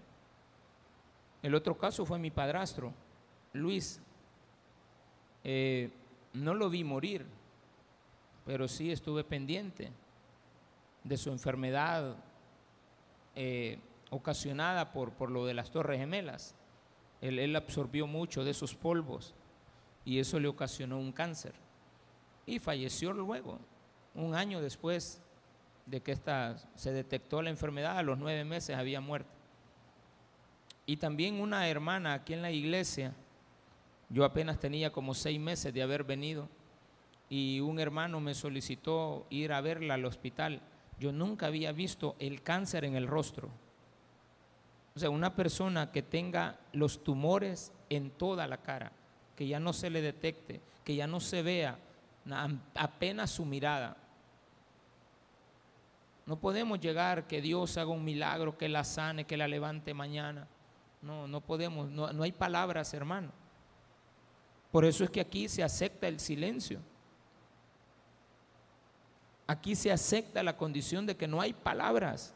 El otro caso fue mi padrastro, Luis. Eh, no lo vi morir, pero sí estuve pendiente de su enfermedad eh, ocasionada por, por, lo de las Torres Gemelas. Él, él absorbió mucho de esos polvos y eso le ocasionó un cáncer. Y falleció luego, un año después de que esta, se detectó la enfermedad, a los nueve meses había muerto. Y también una hermana aquí en la iglesia, yo apenas tenía como seis meses de haber venido y un hermano me solicitó ir a verla al hospital. Yo nunca había visto el cáncer en el rostro. O sea, una persona que tenga los tumores en toda la cara, que ya no se le detecte, que ya no se vea apenas su mirada. No podemos llegar que Dios haga un milagro, que la sane, que la levante mañana. No, no podemos, no, no hay palabras, hermano. Por eso es que aquí se acepta el silencio. Aquí se acepta la condición de que no hay palabras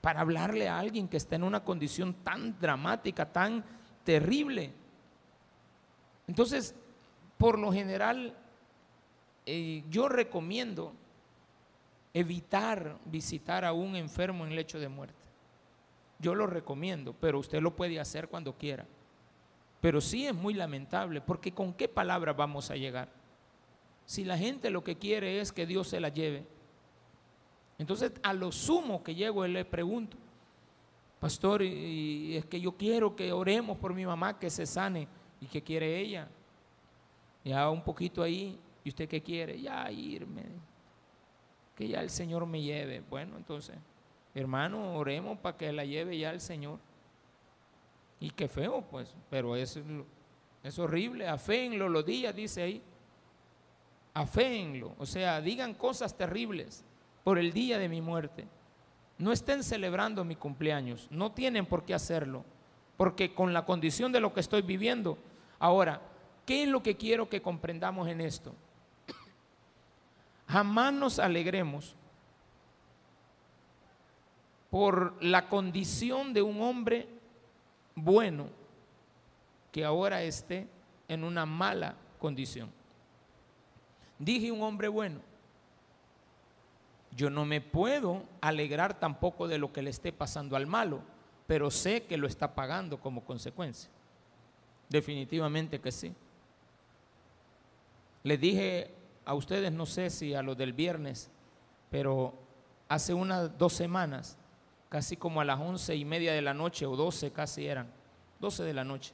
para hablarle a alguien que está en una condición tan dramática, tan terrible. Entonces, por lo general, eh, yo recomiendo evitar visitar a un enfermo en lecho de muerte. Yo lo recomiendo, pero usted lo puede hacer cuando quiera. Pero sí es muy lamentable, porque ¿con qué palabra vamos a llegar? Si la gente lo que quiere es que Dios se la lleve. Entonces, a lo sumo que llego, él le pregunto, pastor, y es que yo quiero que oremos por mi mamá, que se sane. ¿Y qué quiere ella? Ya un poquito ahí, ¿y usted qué quiere? Ya irme, que ya el Señor me lleve. Bueno, entonces, hermano, oremos para que la lleve ya el Señor. Y qué feo, pues, pero es, es horrible. Aféenlo los días, dice ahí. Aféenlo. O sea, digan cosas terribles por el día de mi muerte. No estén celebrando mi cumpleaños. No tienen por qué hacerlo. Porque con la condición de lo que estoy viviendo. Ahora, ¿qué es lo que quiero que comprendamos en esto? Jamás nos alegremos por la condición de un hombre bueno que ahora esté en una mala condición. Dije un hombre bueno. Yo no me puedo alegrar tampoco de lo que le esté pasando al malo, pero sé que lo está pagando como consecuencia. Definitivamente que sí. Le dije a ustedes, no sé si a los del viernes, pero hace unas dos semanas casi como a las once y media de la noche, o doce casi eran, doce de la noche.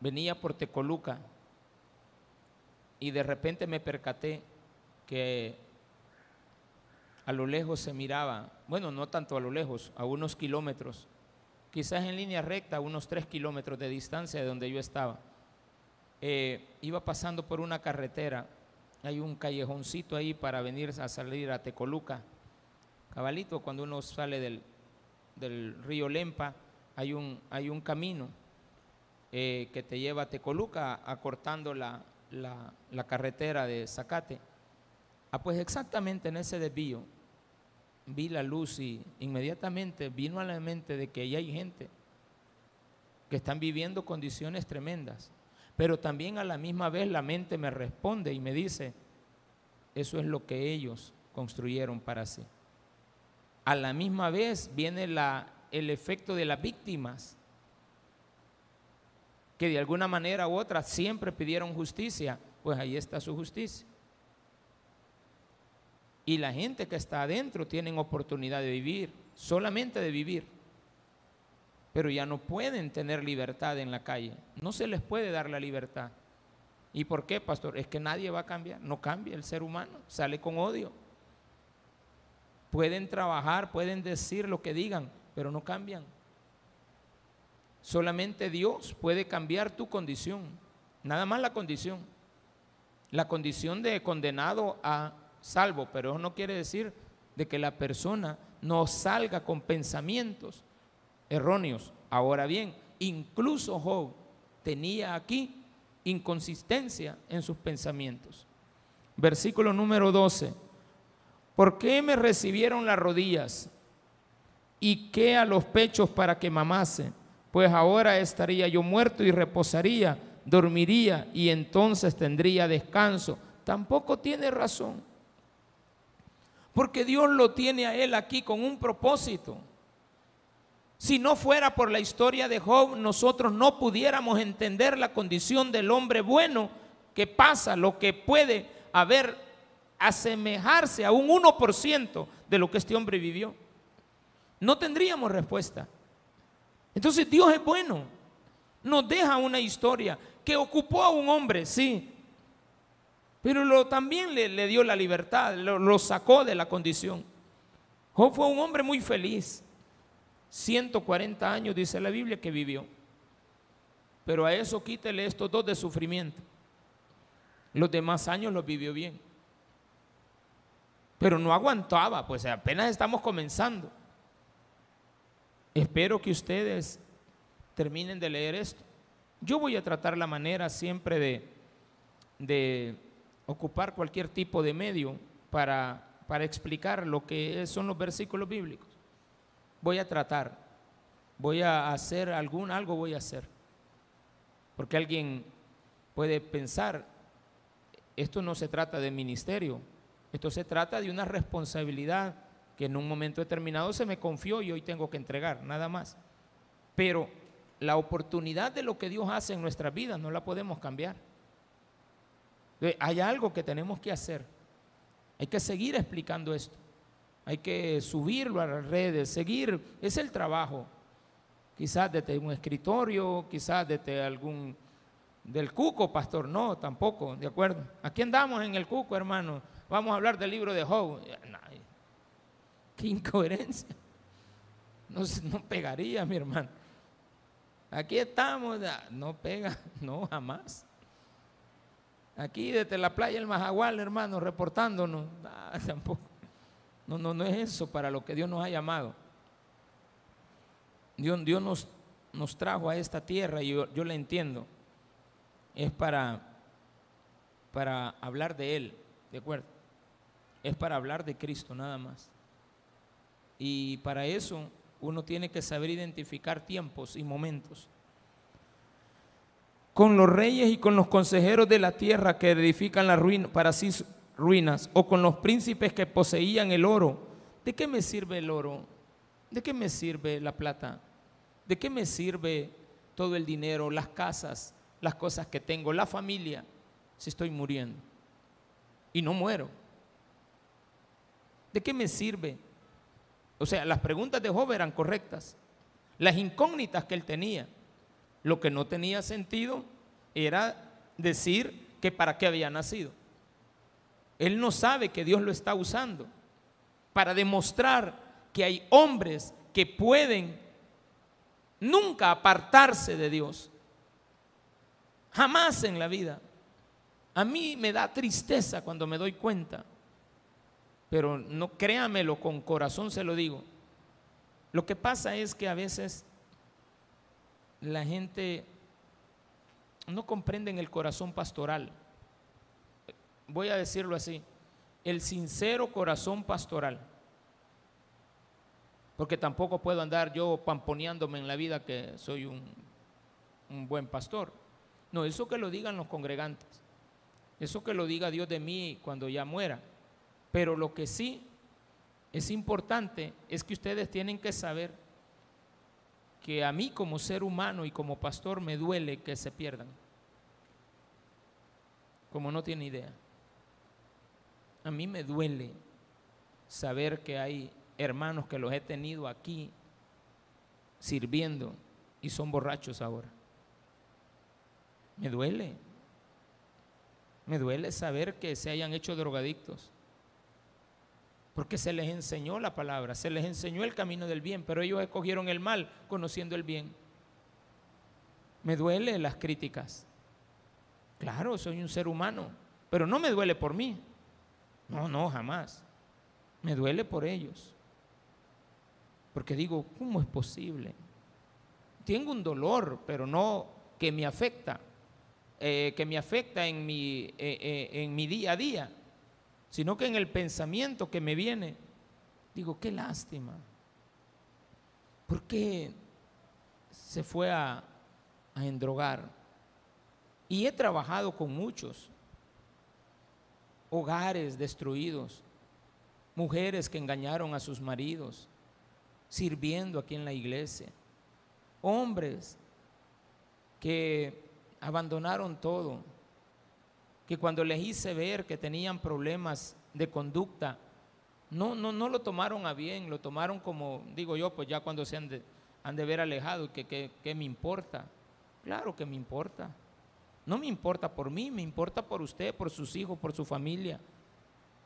Venía por Tecoluca y de repente me percaté que a lo lejos se miraba, bueno, no tanto a lo lejos, a unos kilómetros, quizás en línea recta, unos tres kilómetros de distancia de donde yo estaba. Eh, iba pasando por una carretera, hay un callejoncito ahí para venir a salir a Tecoluca. Cabalito, cuando uno sale del, del río Lempa, hay un, hay un camino eh, que te lleva a Tecoluca, acortando la, la, carretera de Zacate. Ah, pues exactamente en ese desvío vi la luz y inmediatamente vino a la mente de que ahí hay gente que están viviendo condiciones tremendas. Pero también a la misma vez la mente me responde y me dice, eso es lo que ellos construyeron para sí a la misma vez viene el efecto de las víctimas, que de alguna manera u otra siempre pidieron justicia, pues ahí está su justicia. Y la gente que está adentro tienen oportunidad de vivir, solamente de vivir, pero ya no pueden tener libertad en la calle, no se les puede dar la libertad. ¿Y por qué, pastor? Es que nadie va a cambiar, no cambia el ser humano, sale con odio. Pueden trabajar, pueden decir lo que digan, pero no cambian. Solamente Dios puede cambiar tu condición, nada más la condición. La condición de condenado a salvo, pero eso no quiere decir de que la persona no salga con pensamientos erróneos. Ahora bien, incluso Job tenía aquí inconsistencia en sus pensamientos. Versículo número 12. ¿Por qué me recibieron las rodillas y qué a los pechos para que mamase? Pues ahora estaría yo muerto y reposaría, dormiría y entonces tendría descanso. Tampoco tiene razón. Porque Dios lo tiene a él aquí con un propósito. Si no fuera por la historia de Job, nosotros no pudiéramos entender la condición del hombre bueno que pasa, lo que puede haber asemejarse a un 1% de lo que este hombre vivió, no tendríamos respuesta. Entonces Dios es bueno. Nos deja una historia que ocupó a un hombre, sí, pero lo, también le, dio la libertad, lo, lo sacó de la condición. Job fue un hombre muy feliz. 140 años, dice la Biblia, que vivió. Pero a eso quítele estos dos de sufrimiento. Los demás años los vivió bien pero no aguantaba, pues apenas estamos comenzando. Espero que ustedes terminen de leer esto. Yo voy a tratar la manera siempre de, de ocupar cualquier tipo de medio para, para explicar lo que son los versículos bíblicos. Voy a tratar, voy a hacer algún, algo voy a hacer. Porque alguien puede pensar, esto no se trata de ministerio, esto se trata de una responsabilidad que en un momento determinado se me confió y hoy tengo que entregar, nada más. Pero la oportunidad de lo que Dios hace en nuestras vidas no la podemos cambiar. Hay algo que tenemos que hacer. Hay que seguir explicando esto. Hay que subirlo a las redes, seguir. Es el trabajo. Quizás desde un escritorio, quizás desde algún del cuco, pastor. No, tampoco, ¿de acuerdo? Aquí andamos en el cuco, hermano. Vamos a hablar del libro de Job. Qué incoherencia. No, no pegaría, mi hermano. Aquí estamos, no pega, no, jamás. Aquí desde la playa del Majagual, hermano, reportándonos. tampoco. No, no, no es eso para lo que Dios nos ha llamado. Dios, Dios nos, nos trajo a esta tierra y yo, yo le entiendo. Es para, para hablar de Él, ¿de acuerdo? Es para hablar de Cristo nada más. Y para eso uno tiene que saber identificar tiempos y momentos. Con los reyes y con los consejeros de la tierra que edifican la ruina, para sí ruinas, o con los príncipes que poseían el oro. ¿De qué me sirve el oro? ¿De qué me sirve la plata? ¿De qué me sirve todo el dinero, las casas, las cosas que tengo, la familia, si estoy muriendo? Y no muero. ¿De qué me sirve o sea, las preguntas de Job eran correctas. Las incógnitas que él tenía. Lo que no tenía sentido era decir que para qué había nacido. Él no sabe que Dios lo está usando para demostrar que hay hombres que pueden nunca apartarse de Dios. Jamás en la vida. A mí me da tristeza cuando me doy cuenta pero no créamelo, con corazón se lo digo. Lo que pasa es que a veces la gente no comprende el corazón pastoral. Voy a decirlo así, el sincero corazón pastoral. Porque tampoco puedo andar yo pamponeándome en la vida que soy un, un buen pastor. No, eso que lo digan los congregantes. Eso que lo diga Dios de mí cuando ya muera. Pero lo que sí es importante es que ustedes tienen que saber que a mí como ser humano y como pastor me duele que se pierdan. Como no tiene idea. A mí me duele saber que hay hermanos que los he tenido aquí sirviendo y son borrachos ahora. Me duele. Me duele saber que se hayan hecho drogadictos. Porque se les enseñó la palabra, se les enseñó el camino del bien, pero ellos escogieron el mal conociendo el bien. Me duele las críticas. Claro, soy un ser humano, pero no me duele por mí. No, no, jamás. Me duele por ellos. Porque digo, ¿cómo es posible? Tengo un dolor, pero no que me afecta, eh, que me afecta en mi, eh, eh, en mi día a día sino que en el pensamiento que me viene, digo, qué lástima. ¿Por qué se fue a, a endrogar? Y he trabajado con muchos hogares destruidos, mujeres que engañaron a sus maridos, sirviendo aquí en la iglesia, hombres que abandonaron todo que cuando les hice ver que tenían problemas de conducta, no, no, no lo tomaron a bien, lo tomaron como, digo yo, pues ya cuando se han de, han de ver alejado, que, que me importa. Claro que me importa. No me importa por mí, me importa por usted, por sus hijos, por su familia,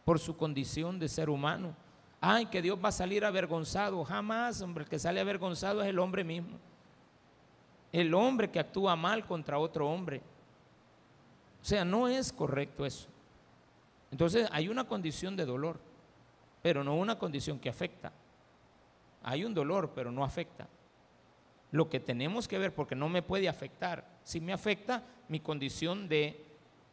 por su condición de ser humano. Ay, que Dios va a salir avergonzado. Jamás, hombre, el que sale avergonzado es el hombre mismo. El hombre que actúa mal contra otro hombre. O sea, no es correcto eso. Entonces hay una condición de dolor, pero no una condición que afecta. Hay un dolor, pero no afecta. Lo que tenemos que ver, porque no me puede afectar, si me afecta mi condición de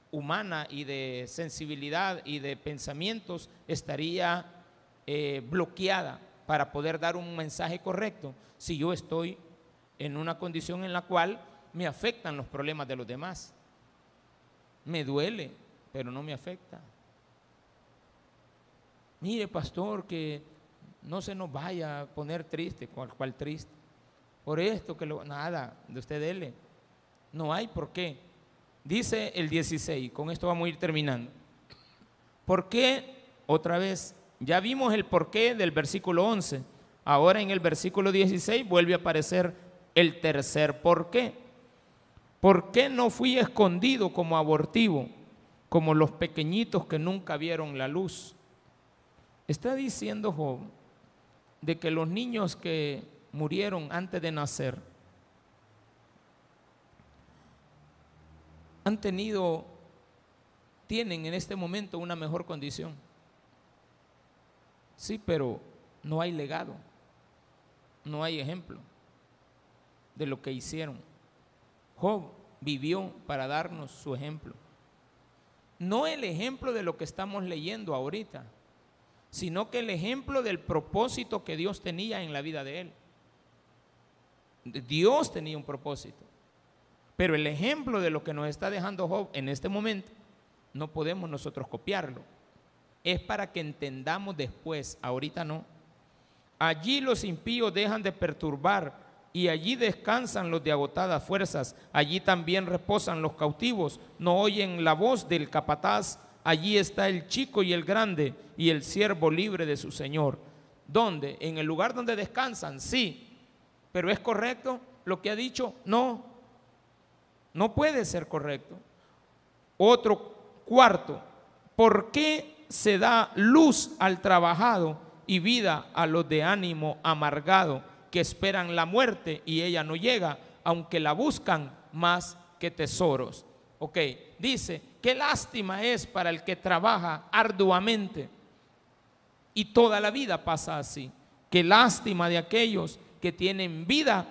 humana y de sensibilidad y de pensamientos estaría eh, bloqueada para poder dar un mensaje correcto si yo estoy en una condición en la cual me afectan los problemas de los demás. Me duele, pero no me afecta. Mire, pastor, que no se nos vaya a poner triste, cual, cual triste. por esto, que lo, nada, de usted dele. No hay por qué. Dice el 16, con esto vamos a ir terminando. ¿Por qué? Otra vez, ya vimos el porqué del versículo 11. Ahora en el versículo 16 vuelve a aparecer el tercer por qué. ¿Por qué no fui escondido como abortivo, como los pequeñitos que nunca vieron la luz? Está diciendo Job de que los niños que murieron antes de nacer han tenido, tienen en este momento una mejor condición. Sí, pero no hay legado, no hay ejemplo de lo que hicieron. Job vivió para darnos su ejemplo. No el ejemplo de lo que estamos leyendo ahorita, sino que el ejemplo del propósito que Dios tenía en la vida de él. Dios tenía un propósito. Pero el ejemplo de lo que nos está dejando Job en este momento, no podemos nosotros copiarlo. Es para que entendamos después, ahorita no. Allí los impíos dejan de perturbar y allí descansan los de agotadas fuerzas. Allí también reposan los cautivos, no oyen la voz del capataz. Allí está el chico y el grande y el siervo libre de su Señor. ¿Dónde? En el lugar donde descansan, sí. Pero ¿es correcto lo que ha dicho? No. No puede ser correcto. Otro cuarto, ¿por qué se da luz al trabajado y vida a los de ánimo amargado que esperan la muerte y ella no llega, aunque la buscan más que tesoros? Ok, dice, qué lástima es para el que trabaja arduamente y toda la vida pasa así. Qué lástima de aquellos que tienen vida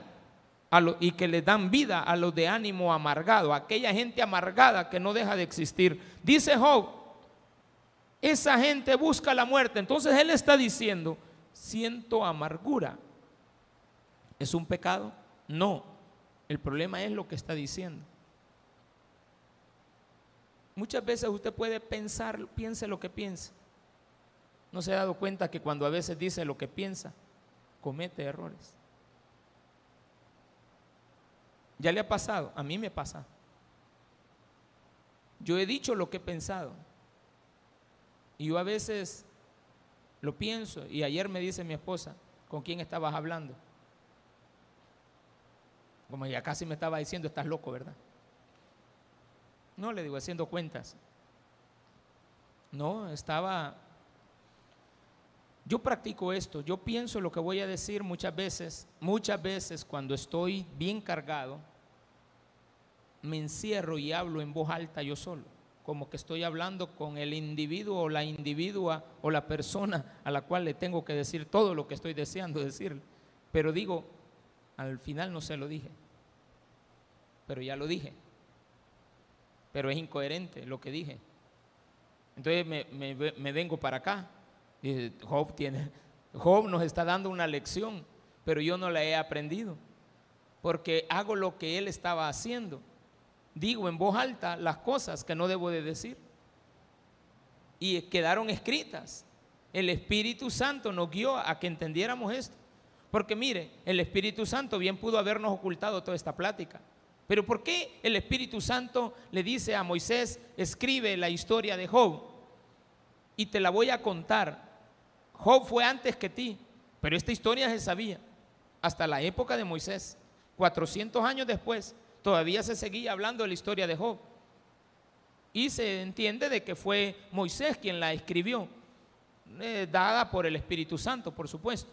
y que le dan vida a los de ánimo amargado, aquella gente amargada que no deja de existir. Dice Job, esa gente busca la muerte. Entonces él está diciendo, siento amargura. ¿Es un pecado? No. El problema es lo que está diciendo. Muchas veces usted puede pensar, piense lo que piense. No se ha dado cuenta que cuando a veces dice lo que piensa, comete errores. ¿Ya le ha pasado? A mí me pasa. Yo he dicho lo que he pensado. Y yo a veces lo pienso. Y ayer me dice mi esposa, ¿con quién estabas hablando? Como ya casi me estaba diciendo, estás loco, ¿verdad? No, le digo, haciendo cuentas. No, estaba... Yo practico esto, yo pienso lo que voy a decir muchas veces, muchas veces cuando estoy bien cargado, me encierro y hablo en voz alta yo solo, como que estoy hablando con el individuo o la individua o la persona a la cual le tengo que decir todo lo que estoy deseando decirle. Pero digo, al final no se lo dije, pero ya lo dije. Pero es incoherente lo que dije. Entonces me, vengo para acá. Y Job, tiene, Job nos está dando una lección, pero yo no la he aprendido, porque hago lo que él estaba haciendo digo en voz alta las cosas que no debo de decir. Y quedaron escritas. El Espíritu Santo nos guió a que entendiéramos esto. Porque mire, el Espíritu Santo bien pudo habernos ocultado toda esta plática. Pero ¿por qué el Espíritu Santo le dice a Moisés, escribe la historia de Job? Y te la voy a contar. Job fue antes que ti, pero esta historia se sabía hasta la época de Moisés. 400 años después, todavía se seguía hablando de la historia de Job. Y se entiende de que fue Moisés quien la escribió, eh, dada por el Espíritu Santo, por supuesto.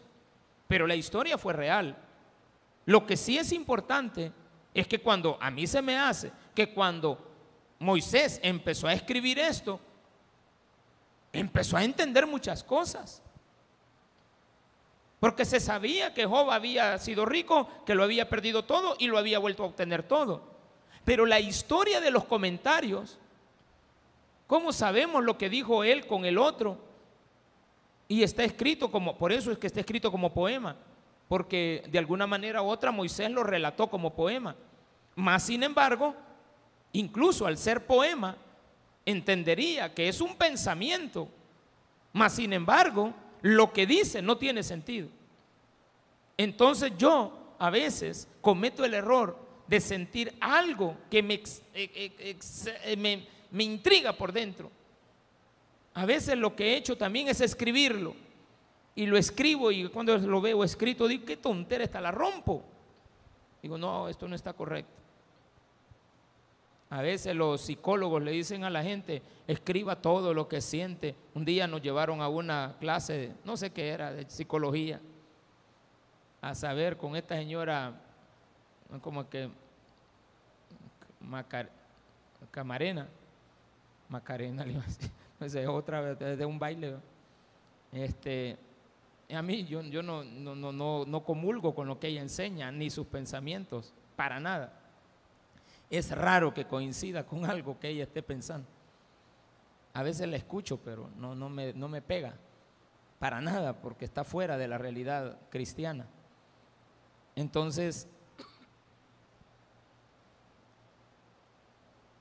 Pero la historia fue real. Lo que sí es importante es que cuando a mí se me hace que cuando Moisés empezó a escribir esto, empezó a entender muchas cosas. Porque se sabía que Job había sido rico, que lo había perdido todo y lo había vuelto a obtener todo. Pero la historia de los comentarios, ¿cómo sabemos lo que dijo él con el otro? Y está escrito como, por eso es que está escrito como poema, porque de alguna manera u otra Moisés lo relató como poema. Más sin embargo, incluso al ser poema, entendería que es un pensamiento. Más sin embargo, lo que dice no tiene sentido. Entonces yo a veces cometo el error de sentir algo que me, me, me intriga por dentro. A veces lo que he hecho también es escribirlo. Y lo escribo y cuando lo veo escrito digo, qué tontera está, la rompo. Digo, no, esto no está correcto. A veces los psicólogos le dicen a la gente, escriba todo lo que siente. Un día nos llevaron a una clase, no sé qué era, de psicología, a saber con esta señora, como que Camarena, Macarena, le otra vez de un baile. Este, a mí yo, yo no, no, no, no comulgo con lo que ella enseña, ni sus pensamientos, para nada. Es raro que coincida con algo que ella esté pensando. A veces la escucho, pero no, no, me, no me pega, para nada, porque está fuera de la realidad cristiana. Entonces,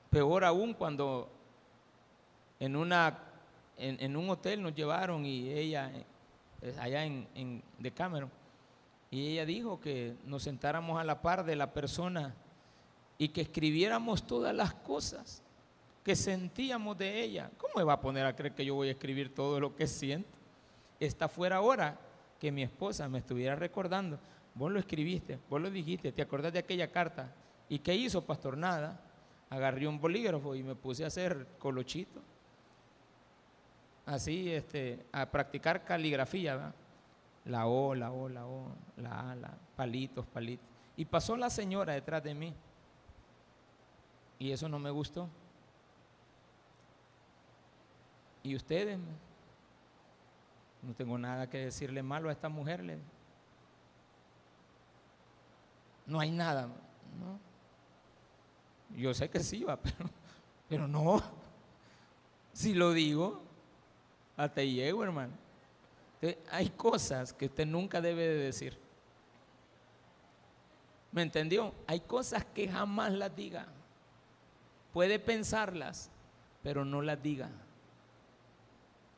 peor aún cuando en, una, en, un hotel nos llevaron y ella, allá en, en Decameron, y ella dijo que nos sentáramos a la par de la persona y que escribiéramos todas las cosas que sentíamos de ella. ¿Cómo me va a poner a creer que yo voy a escribir todo lo que siento? Está fuera ahora que mi esposa me estuviera recordando. Vos lo escribiste, vos lo dijiste, te acordás de aquella carta. ¿Y qué hizo, pastor? Nada. Agarré un bolígrafo y me puse a hacer colochito así este, a practicar caligrafía, la O, la O, la O, la A, la, palitos, palitos. Y pasó la señora detrás de mí. Y eso no me gustó. ¿Y ustedes? No tengo nada que decirle malo a esta mujer. No hay nada. ¿no? Yo sé que sí va, pero, pero no. Si lo digo, hasta llego, hermano. hay cosas que usted nunca debe de decir. ¿Me entendió? Hay cosas que jamás las diga. Puede pensarlas, pero no las diga.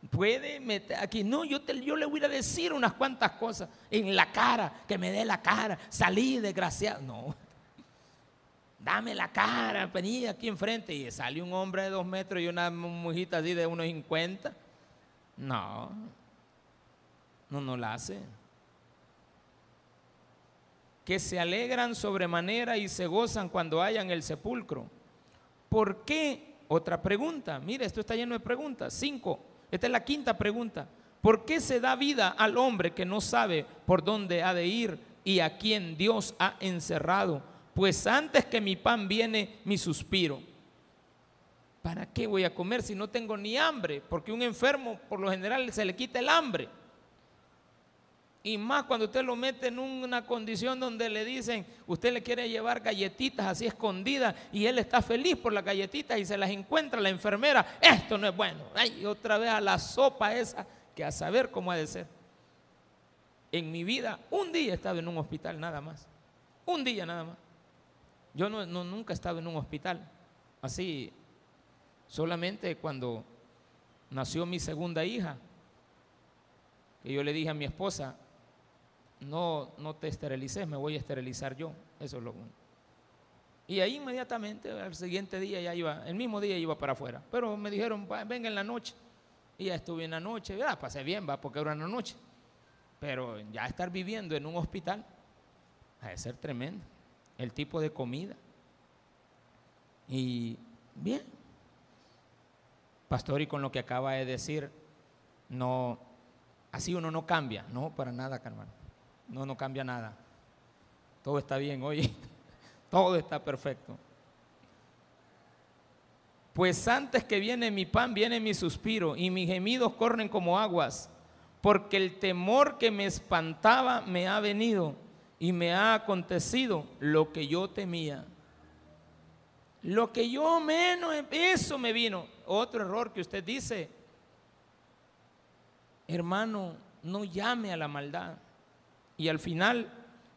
Puede meter aquí, no, yo, te, yo le voy a decir unas cuantas cosas en la cara, que me dé la cara, salí desgraciado. No, dame la cara, vení aquí enfrente. Y sale un hombre de dos metros y una mujita así de unos cincuenta. No, no, no la hace. Que se alegran sobremanera y se gozan cuando hayan el sepulcro. ¿Por qué? Otra pregunta. Mire, esto está lleno de preguntas. Cinco. Esta es la quinta pregunta. ¿Por qué se da vida al hombre que no sabe por dónde ha de ir y a quien Dios ha encerrado? Pues antes que mi pan viene mi suspiro ¿Para qué voy a comer si no tengo ni hambre? Porque un enfermo por lo general se le quita el hambre. Y más cuando usted lo mete en una condición donde le dicen, usted le quiere llevar galletitas así escondidas y él está feliz por las galletitas y se las encuentra la enfermera, esto no es bueno. Ay, otra vez a la sopa esa, que a saber cómo ha de ser. En mi vida, un día he estado en un hospital nada más. Un día nada más. Yo no, nunca he estado en un hospital. Así, Solamente cuando nació mi segunda hija, que yo le dije a mi esposa, no, no te esterilicé, me voy a esterilizar yo. Eso es lo único. Y ahí inmediatamente, al siguiente día ya iba, el mismo día iba para afuera. Pero me dijeron, venga en la noche. Y ya estuve en la noche, ya pasé bien, va, porque era en la noche. Pero ya estar viviendo en un hospital, ha de ser tremendo. El tipo de comida. Y bien, pastor, y con lo que acaba de decir, no, así uno no cambia, no, para nada, hermano. No, no cambia nada. Todo está bien, oye, todo está perfecto. Pues antes que viene mi pan, viene mi suspiro, y mis gemidos corren como aguas, porque el temor que me espantaba me ha venido y me ha acontecido lo que yo temía. Lo que yo menos, eso me vino. Otro error que usted dice, hermano, no llame a la maldad. Y al final,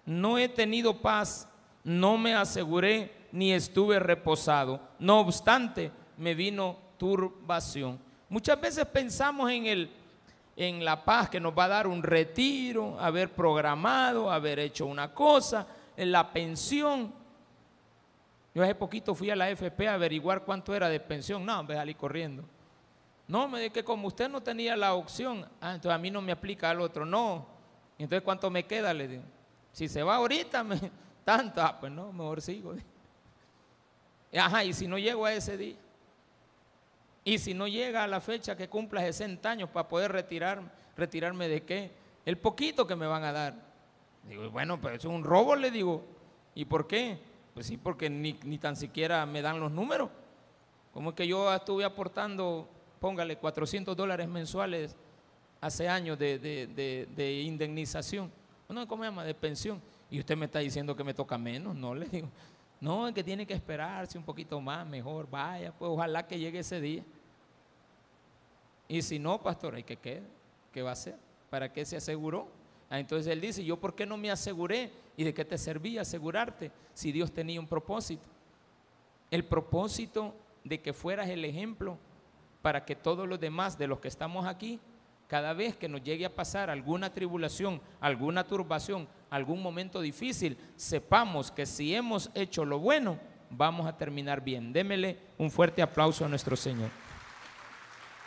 no he tenido paz, no me aseguré, ni estuve reposado. No obstante, me vino turbación. Muchas veces pensamos en el, en La Paz que nos va a dar un retiro, haber programado, haber hecho una cosa, en la pensión. Yo hace poquito fui a la FP a averiguar cuánto era de pensión. No, me salí corriendo. No, me dije que como usted no tenía la opción, ah, entonces a mí no me aplica al otro. No. Entonces, ¿cuánto me queda? Le digo. Si se va ahorita, me, tanto. Ah, pues no, mejor sigo. Ajá, y si no llego a ese día. Y si no llega a la fecha que cumpla 60 años para poder retirarme, retirarme de qué? El poquito que me van a dar. Digo, bueno, pero eso es un robo, le digo. ¿Y por qué? Pues sí, porque ni, tan siquiera me dan los números. Como es que yo estuve aportando, póngale, 400 dólares mensuales hace años de, de indemnización. No, ¿cómo se llama? De pensión. Y usted me está diciendo que me toca menos. No, le digo. No, es que tiene que esperarse un poquito más, mejor, vaya, pues ojalá que llegue ese día. Y si no, pastor, hay que quede. ¿Qué va a hacer? ¿Para qué se aseguró? Ah, entonces él dice, ¿yo por qué no me aseguré? ¿Y de qué te servía asegurarte si Dios tenía un propósito? El propósito de que fueras el ejemplo para que todos los demás de los que estamos aquí, cada vez que nos llegue a pasar alguna tribulación, alguna turbación, algún momento difícil, sepamos que si hemos hecho lo bueno, vamos a terminar bien. Démele un fuerte aplauso a nuestro Señor.